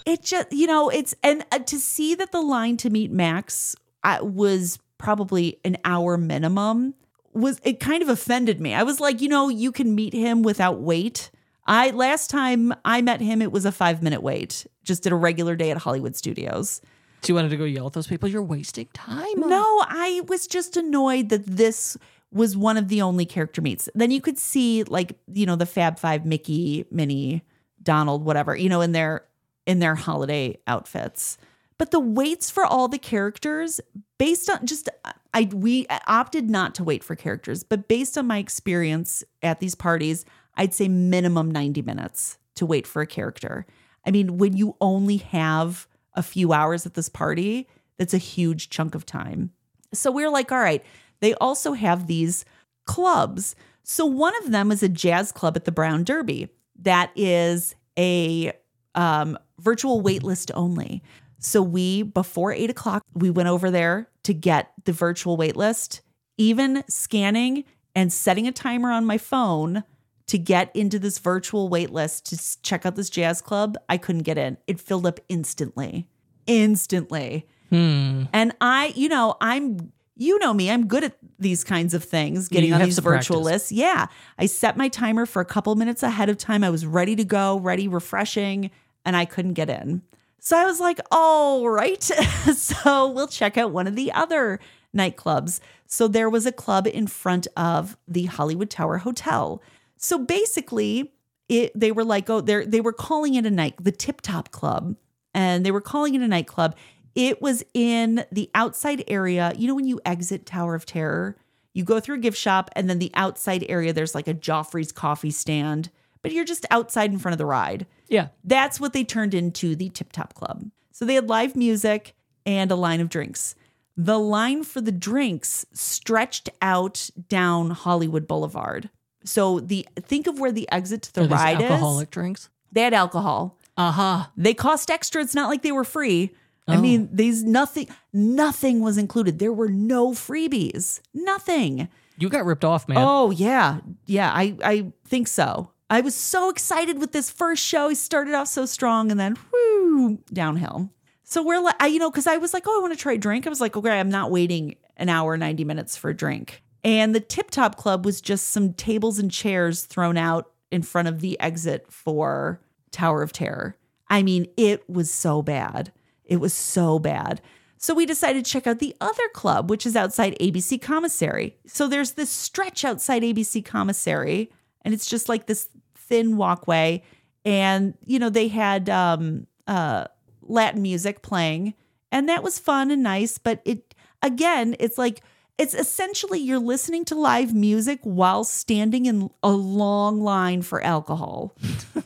It just, you know, it's and uh, to see that the line to meet Max uh, was probably an hour minimum was it kind of offended me. I was like, you know, you can meet him without wait. I last time I met him, it was a five minute wait, just did a regular day at Hollywood Studios. So you wanted to go yell at those people? You're wasting time. No, I was just annoyed that this was one of the only character meets. Then you could see like, you know, the Fab Five, Mickey, Minnie, Donald, whatever, you know, in their in their holiday outfits. But the waits for all the characters, based on just I we opted not to wait for characters, but based on my experience at these parties, I'd say minimum 90 minutes to wait for a character. I mean, when you only have a few hours at this party, that's a huge chunk of time. So we're like, all right, they also have these clubs. So one of them is a jazz club at the Brown Derby that is a um, virtual waitlist only. So we, before eight o'clock, we went over there to get the virtual waitlist, even scanning and setting a timer on my phone to get into this virtual waitlist to check out this jazz club. I couldn't get in. It filled up instantly. Instantly. Hmm. And I, you know, I'm, you know me, I'm good at these kinds of things, getting You on these virtual practice. lists. Yeah. I set my timer for a couple minutes ahead of time. I was ready to go, ready, refreshing, and I couldn't get in. So I was like, all right. so we'll check out one of the other nightclubs. So there was a club in front of the Hollywood Tower Hotel. So basically, it they were like, oh, they they were calling it a night, the Tip Top Club, and they were calling it a nightclub. It was in the outside area. You know, when you exit Tower of Terror, you go through a gift shop, and then the outside area, there's like a Joffrey's coffee stand, but you're just outside in front of the ride. Yeah. That's what they turned into the Tip Top Club. So they had live music and a line of drinks. The line for the drinks stretched out down Hollywood Boulevard. So the think of where the exit to the Are ride alcoholic is. Alcoholic drinks. They had alcohol. Aha. They cost extra. It's not like they were free. I Oh. mean, these nothing nothing was included. There were no freebies. Nothing. You got ripped off, man. Oh yeah, yeah. I I think so. I was so excited with this first show. He started off so strong, and then whoo downhill. So we're like, I, you know, because I was like, oh, I want to try a drink. I was like, okay, I'm not waiting an hour, ninety minutes for a drink. And the Tip Top Club was just some tables and chairs thrown out in front of the exit for Tower of Terror. I mean, it was so bad. It was so bad. So we decided to check out the other club, which is outside ABC Commissary. So there's this stretch outside ABC Commissary, and it's just like this thin walkway. And, you know, they had um, uh, Latin music playing, and that was fun and nice. But it, again, it's like, it's essentially you're listening to live music while standing in a long line for alcohol.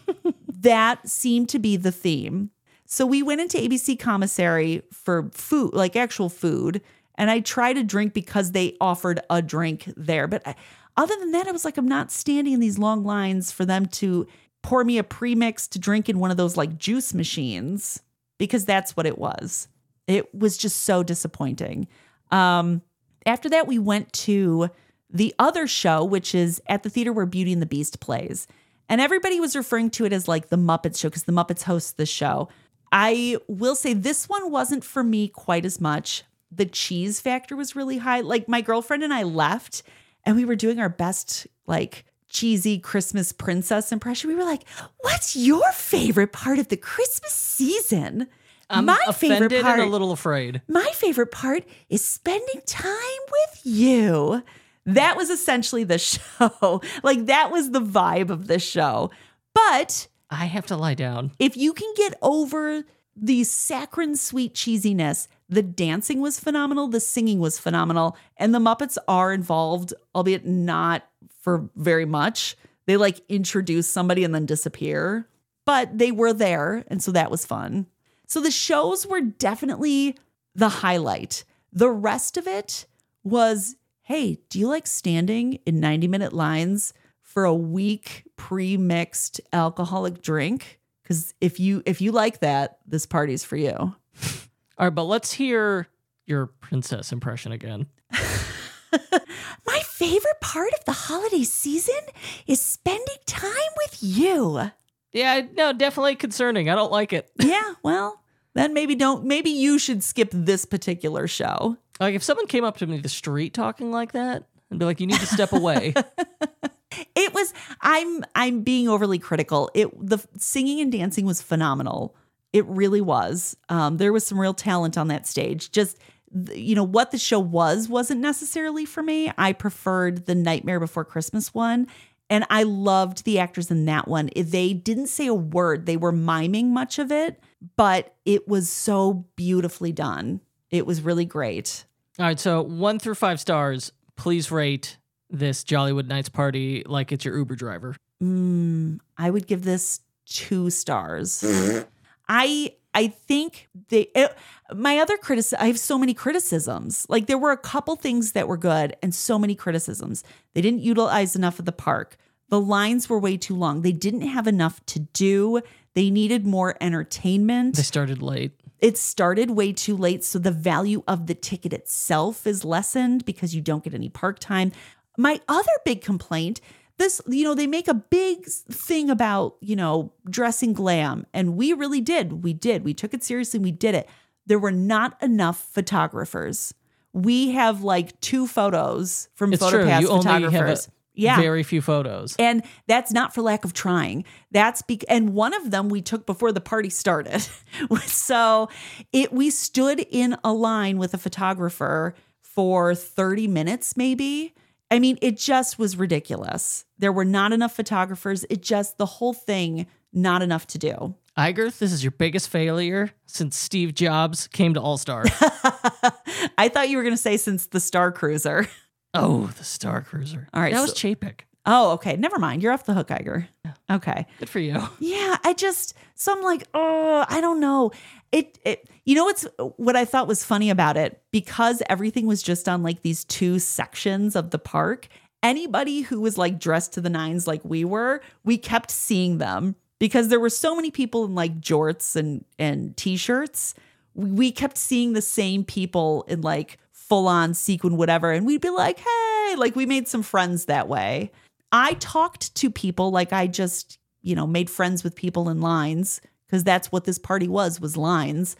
that seemed to be the theme. So we went into ABC commissary for food, like actual food, and I tried a drink because they offered a drink there. But I, other than that, I was like, I'm not standing in these long lines for them to pour me a premix to drink in one of those like juice machines because that's what it was. It was just so disappointing. Um, after that, we went to the other show, which is at the theater where Beauty and the Beast plays. And everybody was referring to it as like the Muppets show because the Muppets host the show. I will say this one wasn't for me quite as much. The cheese factor was really high. Like my girlfriend and I left and we were doing our best, like, cheesy Christmas princess impression. We were like, What's your favorite part of the Christmas season? I'm my favorite part and a little afraid. my favorite part is spending time with you. That was essentially the show. Like that was the vibe of the show. But I have to lie down. if you can get over the saccharine sweet cheesiness, the dancing was phenomenal, the singing was phenomenal, and the Muppets are involved, albeit not for very much. They like introduce somebody and then disappear, but they were there, and so that was fun. So the shows were definitely the highlight. The rest of it was hey, do you like standing in 90 minute lines for a weak pre-mixed alcoholic drink? Cuz if you if you like that, this party's for you. All right, but let's hear your princess impression again. My favorite part of the holiday season is spending time with you. Yeah, no, definitely concerning. I don't like it. Yeah, well, then maybe don't maybe you should skip this particular show. Like if someone came up to me the street talking like that, I'd be like, "You need to step away." It was I'm I'm being overly critical. It the singing and dancing was phenomenal. It really was. Um, there was some real talent on that stage. Just you know what the show was wasn't necessarily for me. I preferred the Nightmare Before Christmas one, and I loved the actors in that one. They didn't say a word. They were miming much of it, but it was so beautifully done. It was really great. All right, so one through five stars. Please rate this Jollywood Nights party like it's your Uber driver. Mm, I would give this two stars. I I think they it, my other criticism I have so many criticisms. Like there were a couple things that were good and so many criticisms. They didn't utilize enough of the park. The lines were way too long. They didn't have enough to do. They needed more entertainment They started late. it started way too late so the value of the ticket itself is lessened because you don't get any park time my other big complaint this you know they make a big thing about you know dressing glam and we really did we did we took it seriously we did it there were not enough photographers we have like two photos from It's true. photopass You only have a photographers yeah Very few photos. and that's not for lack of trying. That's be- and one of them we took before the party started. so it we stood in a line with a photographer for 30 minutes maybe. I mean, it just was ridiculous. There were not enough photographers. It just the whole thing not enough to do. Iger, this is your biggest failure since Steve Jobs came to All Star. I thought you were going to say since the Star Cruiser. oh, the Star Cruiser. All right, that was so- Chapek. Oh, okay. Never mind. You're off the hook, Iger. Okay. Good for you. Yeah, I just so I'm like, oh, I don't know. It, it you know what's what I thought was funny about it because everything was just on like these two sections of the park. Anybody who was like dressed to the nines like we were, we kept seeing them because there were so many people in like jorts and and t-shirts. We, kept seeing the same people in like full on sequin whatever and we'd be like, "Hey, like we made some friends that way." I talked to people like I just, you know, made friends with people in lines because that's what this party was was lines.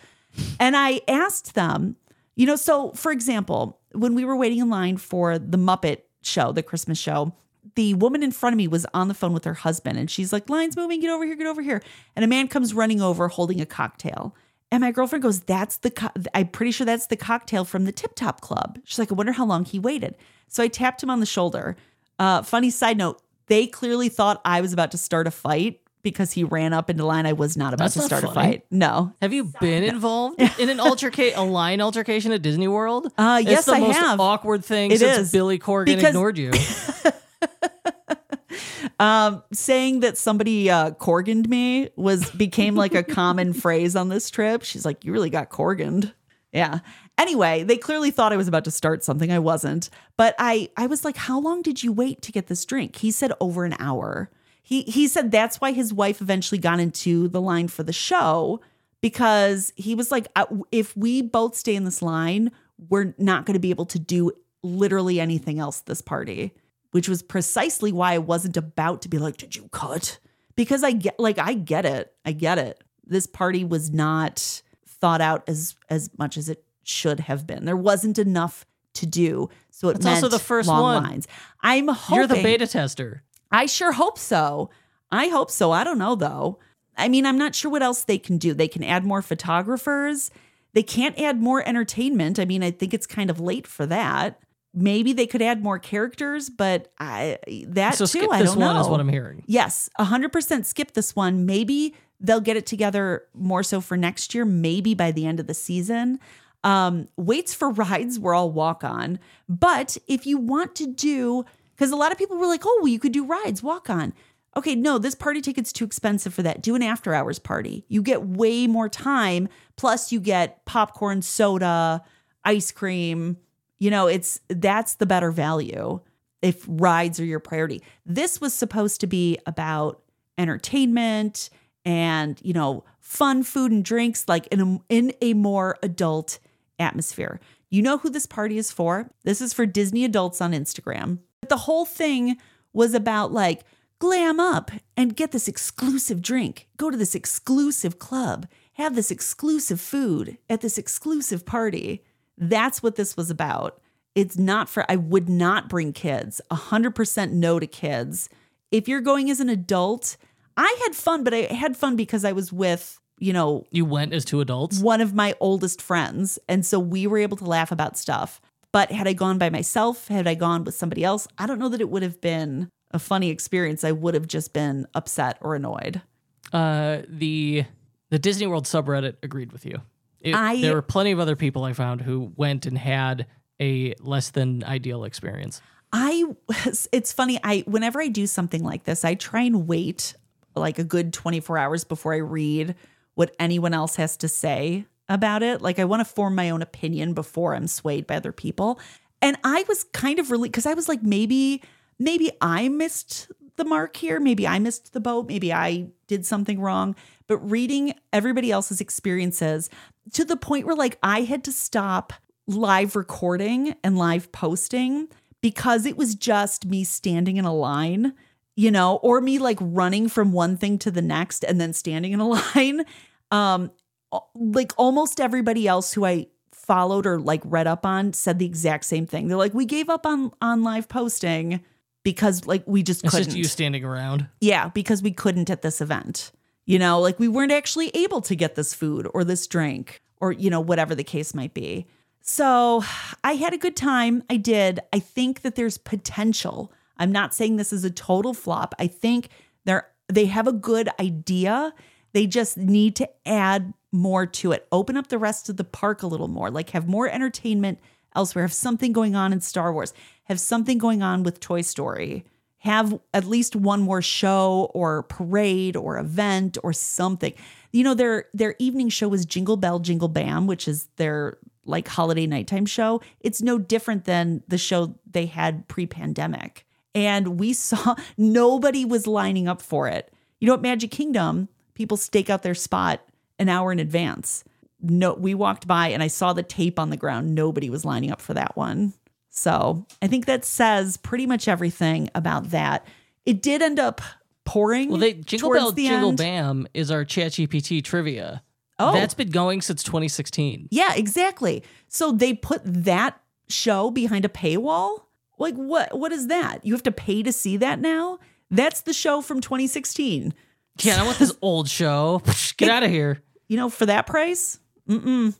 And I asked them, you know, so for example, when we were waiting in line for the Muppet show, the Christmas show, the woman in front of me was on the phone with her husband and she's like, "Lines moving, get over here, get over here." And a man comes running over holding a cocktail. And my girlfriend goes, "That's the co- I'm pretty sure that's the cocktail from the Tip Top Club." She's like, "I wonder how long he waited." So I tapped him on the shoulder. Uh, funny side note, they clearly thought I was about to start a fight because he ran up into line. I was not about That's to not start a funny. fight. No. Have you been involved in an altercation, a line altercation at Disney World? Uh, it's yes, the I most have. awkward thing It since is. Billy Corgan Because- ignored you. Um, saying that somebody uh, Corganed me was became like a common phrase on this trip. She's like, "You really got Corganed." Yeah. Anyway, they clearly thought I was about to start something. I wasn't, but I I was like, "How long did you wait to get this drink?" He said over an hour. He he said that's why his wife eventually got into the line for the show because he was like, "Uh, "If we both stay in this line, we're not going to be able to do literally anything else this party." which was precisely why I wasn't about to be like, "Did you cut?" Because I get like I get it. I get it. This party was not thought out as as much as it should have been. There wasn't enough to do, so it It's also the first long one. lines. I'm hoping You're the beta tester. I sure hope so. I hope so. I don't know though. I mean, I'm not sure what else they can do. They can add more photographers. They can't add more entertainment. I mean, I think it's kind of late for that. Maybe they could add more characters, but I that So too, skip I this don't one know. is what I'm hearing. Yes, 100% skip this one. Maybe they'll get it together more so for next year, maybe by the end of the season. Um, weights for rides were all walk on. But if you want to do, because a lot of people were like, oh, well, you could do rides, walk on. Okay, no, this party ticket's too expensive for that. Do an after hours party. You get way more time. Plus, you get popcorn, soda, ice cream. You know, it's that's the better value if rides are your priority. This was supposed to be about entertainment and, you know, fun food and drinks like in a, in a more adult atmosphere. You know who this party is for? This is for Disney adults on Instagram. But the whole thing was about like glam up and get this exclusive drink, go to this exclusive club, have this exclusive food at this exclusive party. That's what this was about. It's not for, I would not bring kids. 100% no to kids. If you're going as an adult, I had fun, but I had fun because I was with, you know, You went as two adults. one of my oldest friends. And so we were able to laugh about stuff. But had I gone by myself, had I gone with somebody else, I don't know that it would have been a funny experience. I would have just been upset or annoyed. Uh, the the Disney World subreddit agreed with you. It- I- there were plenty of other people I found who went and had a less than ideal experience. I it's funny. I, whenever I do something like this, I try and wait like a good 24 hours before I read what anyone else has to say about it. Like I want to form my own opinion before I'm swayed by other people. And I was kind of really, cause I was like, maybe, maybe I missed the mark here. Maybe I missed the boat. Maybe I did something wrong. But reading everybody else's experiences to the point where like I had to stop live recording and live posting because it was just me standing in a line, you know, or me like running from one thing to the next and then standing in a line. Um like almost everybody else who I followed or like read up on said the exact same thing. They're like we gave up on on live posting because like we just It's couldn't. just you standing around. Yeah, because we couldn't at this event. You know, like we weren't actually able to get this food or this drink or, you know, whatever the case might be. So I had a good time. I did. I think that there's potential. I'm not saying this is a total flop. I think they're they have a good idea. They just need to add more to it. Open up the rest of the park a little more. Like have more entertainment elsewhere. Have something going on in Star Wars. Have something going on with Toy Story have at least one more show or parade or event or something. You know, their their evening show was Jingle Bell Jingle Bam, which is their like holiday nighttime show. It's no different than the show they had pre-pandemic. And we saw nobody was lining up for it. You know, at Magic Kingdom, people stake out their spot an hour in advance. No, we walked by and I saw the tape on the ground. Nobody was lining up for that one. So I think that says pretty much everything about that. It did end up pouring. Well, they Jingle Bell the Jingle end. Bam is our ChatGPT trivia. Oh. That's been going since 2016. Yeah, exactly. So they put that show behind a paywall. Like what? What is that? You have to pay to see that now. That's the show from 2016. Yeah, I want this old show. Get out of here. You know, for that price. Ew.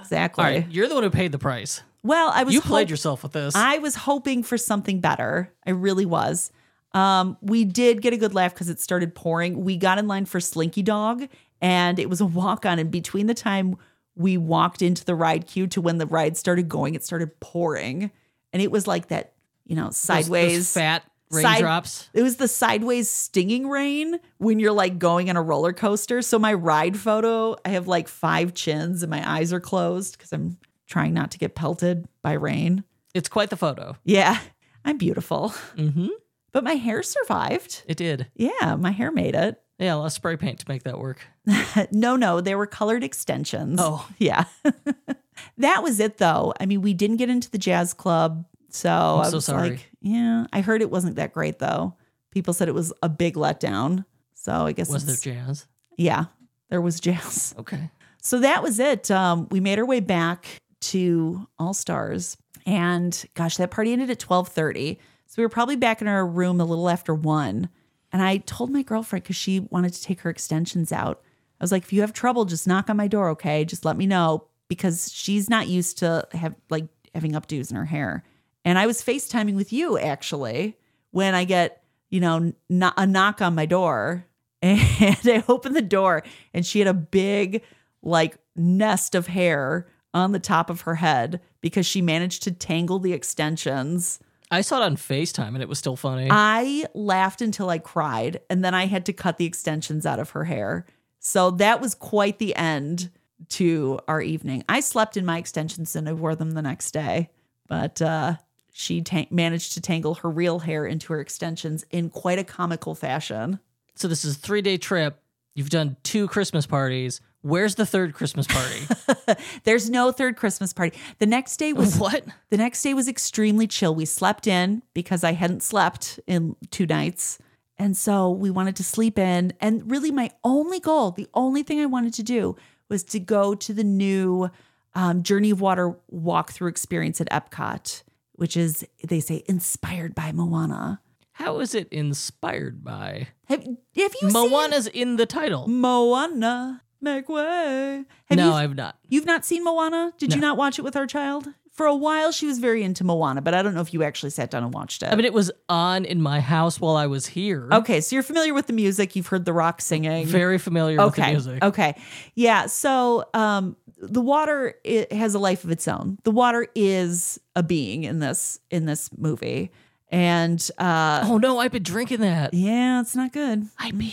Exactly. All right, you're the one who paid the price. Well, I was You played hop- yourself with this. I was hoping for something better. I really was. Um, we did get a good laugh because it started pouring. We got in line for Slinky Dog, and it was a walk on. And between the time we walked into the ride queue to when the ride started going, it started pouring, and it was like that, you know, Those- sideways those fat side- raindrops. It was the sideways stinging rain when you're like going on a roller coaster. So my ride photo, I have like five chins and my eyes are closed because I'm trying not to get pelted by rain. It's quite the photo. Yeah, I'm beautiful. Mm-hmm. But my hair survived. It did. Yeah, my hair made it. Yeah, a lot of spray paint to make that work. no, no, they were colored extensions. Oh. yeah. that was it though. I mean, we didn't get into the jazz club. So I so was sorry. like, yeah, I heard it wasn't that great though. People said it was a big letdown. So I guess Was there jazz? yeah, There was jazz. Okay. So that was it. Um, we made our way back to All Stars, and gosh, that party ended at twelve thirty. So we were probably back in our room a little after one. And I told my girlfriend because she wanted to take her extensions out. I was like, if you have trouble, just knock on my door, okay? Just let me know because she's not used to have like having updos in her hair. And I was FaceTiming with you actually when I get, you know, kn- a knock on my door. And I opened the door and she had a big, like, nest of hair on the top of her head because she managed to tangle the extensions. I saw it on FaceTime and it was still funny. I laughed until I cried, and then I had to cut the extensions out of her hair. So that was quite the end to our evening. I slept in my extensions and I wore them the next day, but uh, she ta- managed to tangle her real hair into her extensions in quite a comical fashion. so this is a three day trip. You've done two Christmas parties. Where's the third Christmas party? There's no third Christmas party. The next day was what? The next day was extremely chill. We slept in because I hadn't slept in two nights. And so we wanted to sleep in. And really, my only goal, the only thing I wanted to do was to go to the new um, Journey of Water walkthrough experience at Epcot, which is, they say, inspired by Moana. How is it inspired by? Have, have you seen Moana's in the title. Moana? Make way. Have no, you, I've not. You've not seen Moana? Did you not watch it with our child? For a while, she was very into Moana, but I don't know if you actually sat down and watched it. I mean, it was on in my house while I was here. okay, so you're familiar with the music. You've heard The Rock singing. Very familiar with the okay. music. Okay. Yeah. So um, the water it has a life of its own. The water is a being in this in this movie, and uh, Oh no, I've been drinking that. yeah, it's not good. I mean.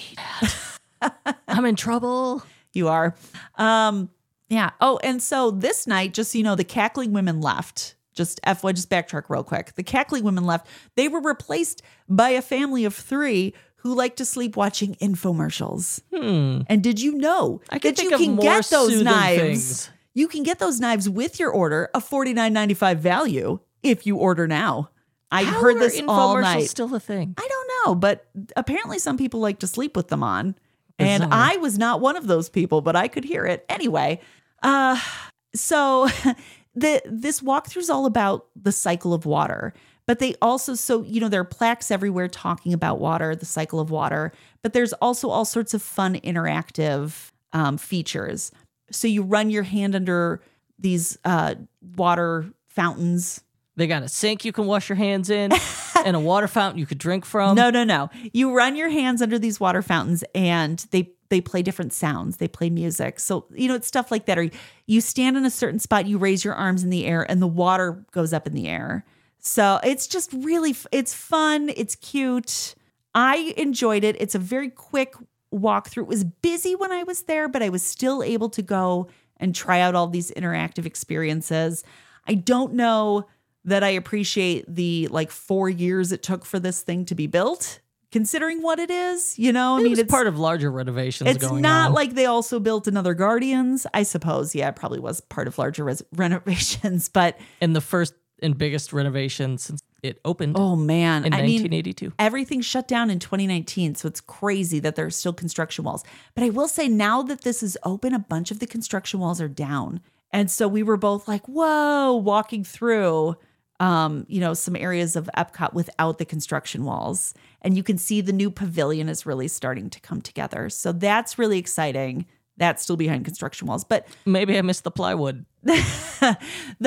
I'm in trouble. You are. Um, yeah. Oh, and so this night, just so you know, the cackling women left. Just FY, just backtrack real quick. The cackling women left. They were replaced by a family of three who like to sleep watching infomercials. And did you know Hmm. That you can get those knives? things. You can get those knives with your order, a forty nine ninety five value if you order now. I How heard this all night. Still a thing. I don't know, but apparently some people like to sleep with them on. And I was not one of those people, but I could hear it. Anyway, uh so the this walkthrough is all about the cycle of water. But they also so you know there are plaques everywhere talking about water, the cycle of water, but there's also all sorts of fun interactive um, features. So you run your hand under these uh, water fountains They got a sink you can wash your hands in and a water fountain you could drink from. no, no, no. You run your hands under these water fountains and they they play different sounds. They play music. So, you know, it's stuff like that. Or you stand in a certain spot, you raise your arms in the air and the water goes up in the air. So, it's just really it's fun, it's cute. I enjoyed it. It's a very quick walkthrough. It was busy when I was there, but I was still able to go and try out all these interactive experiences. I don't know that I appreciate the like four years it took for this thing to be built, considering what it is. You know, I it mean, it's part of larger renovations it's not on. like they also built another Guardians. I suppose, yeah, it probably was part of larger res- renovations. But and the first and biggest renovation since it opened oh man, in I mean, 1982. everything shut down in 2019 so it's crazy that there's still construction walls. But i will say now that this is open a bunch of the construction walls are down. And so we were both like whoa walking through um you know some areas of epcot without the construction walls. And you can see the new pavilion is really starting to come together. So that's really exciting that's still behind construction walls but Maybe I missed the plywood. the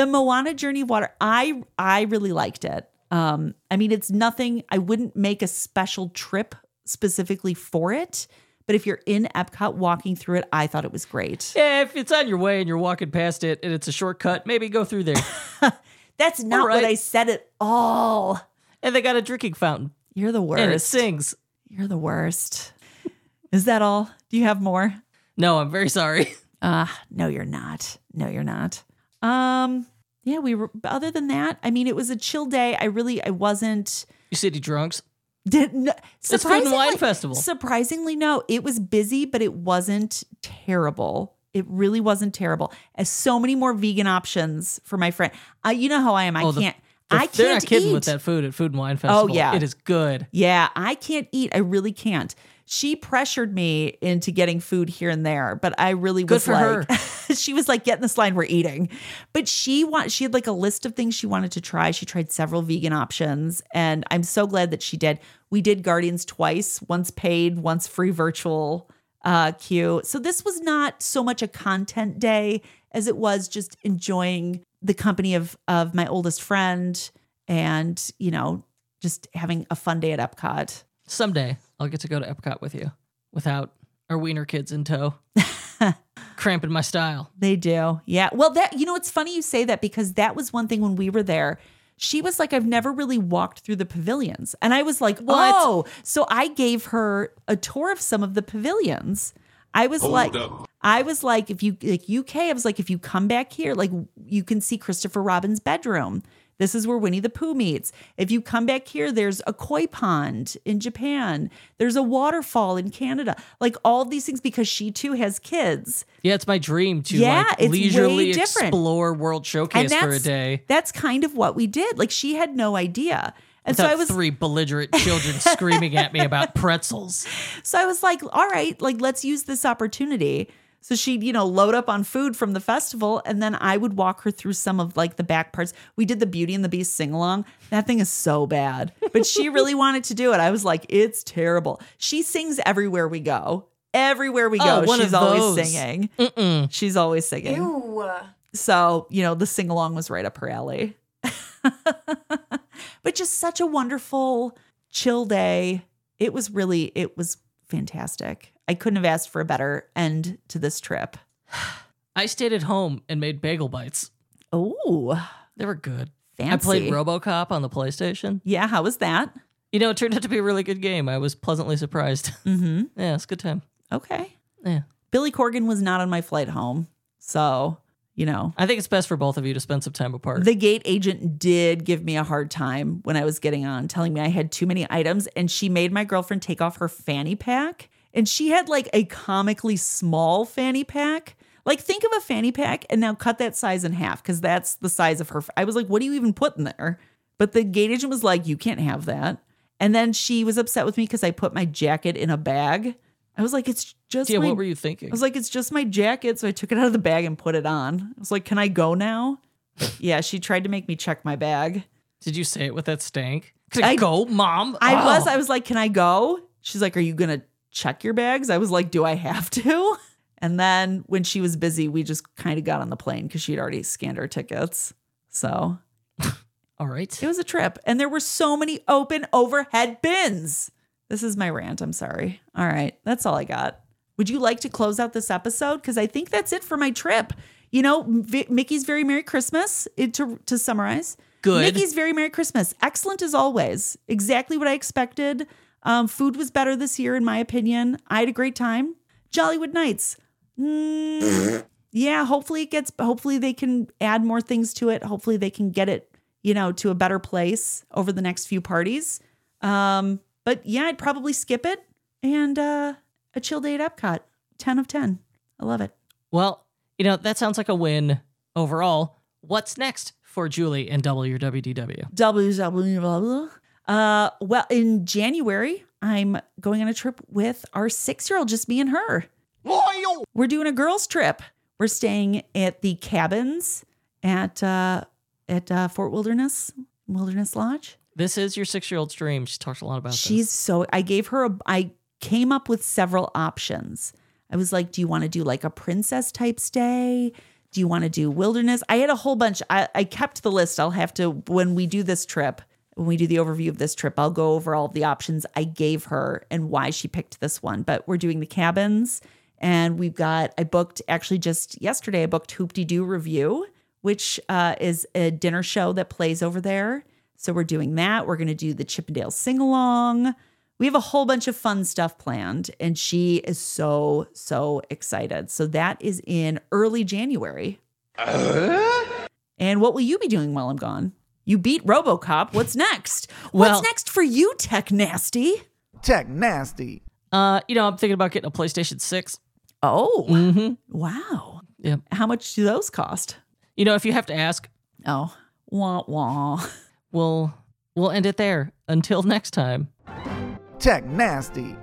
Moana Journey of Water, I I really liked it. Um, I mean, it's nothing. I wouldn't make a special trip specifically for it, but if you're in Epcot walking through it, I thought it was great. Yeah, if it's on your way and you're walking past it and it's a shortcut, maybe go through there. That's not right. what I said at all. and they got a drinking fountain You're the and it sings. You're the worst. Is that all? Do you have more? No, I'm very sorry. Uh, no, you're not. No, you're not. Um, yeah, we were other than that, I mean, it was a chill day. I really I wasn't You city drunks. Didn't It's Food and Wine Festival. Surprisingly, no, it was busy, but it wasn't terrible. It really wasn't terrible. As so many more vegan options for my friend. Uh, you know how I am. I Oh, the- can't. They're, I they're can't kidding eat. Oh, with that food at Food and Wine Festival. Oh yeah. It is good. Yeah, I can't eat. I really can't. She pressured me into getting food here and there, but I really Good was for like, she was like, get in this line, we're eating. But she want she had like a list of things she wanted to try. She tried several vegan options, and I'm so glad that she did. We did Guardians twice, once paid, once free virtual uh queue. So this was not so much a content day as it was just enjoying the company of of my oldest friend and, you know, just having a fun day at Epcot. Someday I'll get to go to Epcot with you without our wiener kids in tow, cramping my style. They do. Yeah. Well, that, you know, it's funny you say that because that was one thing when we were there. She was like, I've never really walked through the pavilions. And I was like, What? oh. So I gave her a tour of some of the pavilions. I was like, I was like, if you like UK, I was like, if you come back here, like you can see Christopher Robin's bedroom. This is where Winnie the Pooh meets. If you come back here, there's a koi pond in Japan. There's a waterfall in Canada. Like all these things because she too has kids. Yeah, it's my dream to Yeah, like it's leisurely explore World Showcase for a day. That's kind of what we did. Like she had no idea. And Without so I was three belligerent children screaming at me about pretzels. so I was like, all right, like let's use this opportunity. So she'd, you know, load up on food from the festival and then I would walk her through some of like the back parts. We did the Beauty and the Beast sing along. That thing is so bad. But she really wanted to do it. I was like, it's terrible. She sings everywhere we go. Everywhere we go, Oh, one she's of always singing. Mm-mm. She's always singing. Ew. So, you know, the sing along was right up her alley. but just such a wonderful, chill day. It was really, it was fantastic. I couldn't have asked for a better end to this trip. I stayed at home and made bagel bites. Oh, They were good. fancy. I played RoboCop on the PlayStation. Yeah, how was that? You know, it turned out to be a really good game. I was pleasantly surprised. Mm-hmm. yeah, it's a good time. Okay. Yeah. Billy Corgan was not on my flight home. So, you know, I think it's best for both of you to spend some time apart. The gate agent did give me a hard time when I was getting on, telling me I had too many items. And she made my girlfriend take off her fanny pack. And she had like a comically small fanny pack. Like, think of a fanny pack and now cut that size in half because that's the size of her. I was like, what do you even put in there? But the gate agent was like, you can't have that. And then she was upset with me because I put my jacket in a bag. I was like, it's just yeah, my what were you thinking? I was like, it's just my jacket. So I took it out of the bag and put it on. I was like, can I go now? yeah, she tried to make me check my bag. Did you say it with that stank? Could I I- go, mom? I Oh. was, I was like, can I go? She's like, are you going to check your bags? I was like, do I have to? And then when she was busy, we just kind of got on the plane because she'd already scanned our tickets. So All right. it was a trip. And there were so many open overhead bins. This is my rant. I'm sorry. All right. That's all I got. Would you like to close out this episode? Because I think that's it for my trip. You know, v- Mickey's Very Merry Christmas, it, to, to summarize. Good. Mickey's Very Merry Christmas. Excellent as always. Exactly what I expected. Um, food was better this year, in my opinion. I had a great time. Jollywood Nights. Mm, yeah, hopefully it gets, hopefully they can add more things to it. Hopefully they can get it, you know, to a better place over the next few parties. Um, but yeah, I'd probably skip it and uh, a chill day at Epcot. 10 of 10. I love it. Well, you know, that sounds like a win overall. What's next for Julie and Double Your WDW? WW. Uh, well, in January, I'm going on a trip with our six year old, just me and her. Loyal. We're doing a girls' trip. We're staying at the cabins at uh, at uh, Fort Wilderness Wilderness Lodge. This is your six year old's dream. She talks a lot about She's this. so. I gave her. A, I came up with several options. I was like, "Do you want to do like a princess type stay? Do you want to do wilderness?" I had a whole bunch. I, I kept the list. I'll have to when we do this trip. When we do the overview of this trip, I'll go over all of the options I gave her and why she picked this one. But we're doing the cabins, and we've got. I booked actually just yesterday. I booked Hoop-Dee-Doo Revue, which uh, is a dinner show that plays over there. So we're doing that. We're going to do the Chip 'n' Dale sing along. We have a whole bunch of fun stuff planned, and she is so, so excited. So that is in early January. And what will you be doing while I'm gone? You beat Robocop. What's next? Well- What's next for you, Tech Nasty? Tech nasty. Uh, you know, I'm thinking about getting a PlayStation 6. Oh, Mm-hmm. wow. Yeah. How much do those cost? You know, if you have to ask, Oh, wah wah. we'll we'll end it there. Until next time. Tech nasty.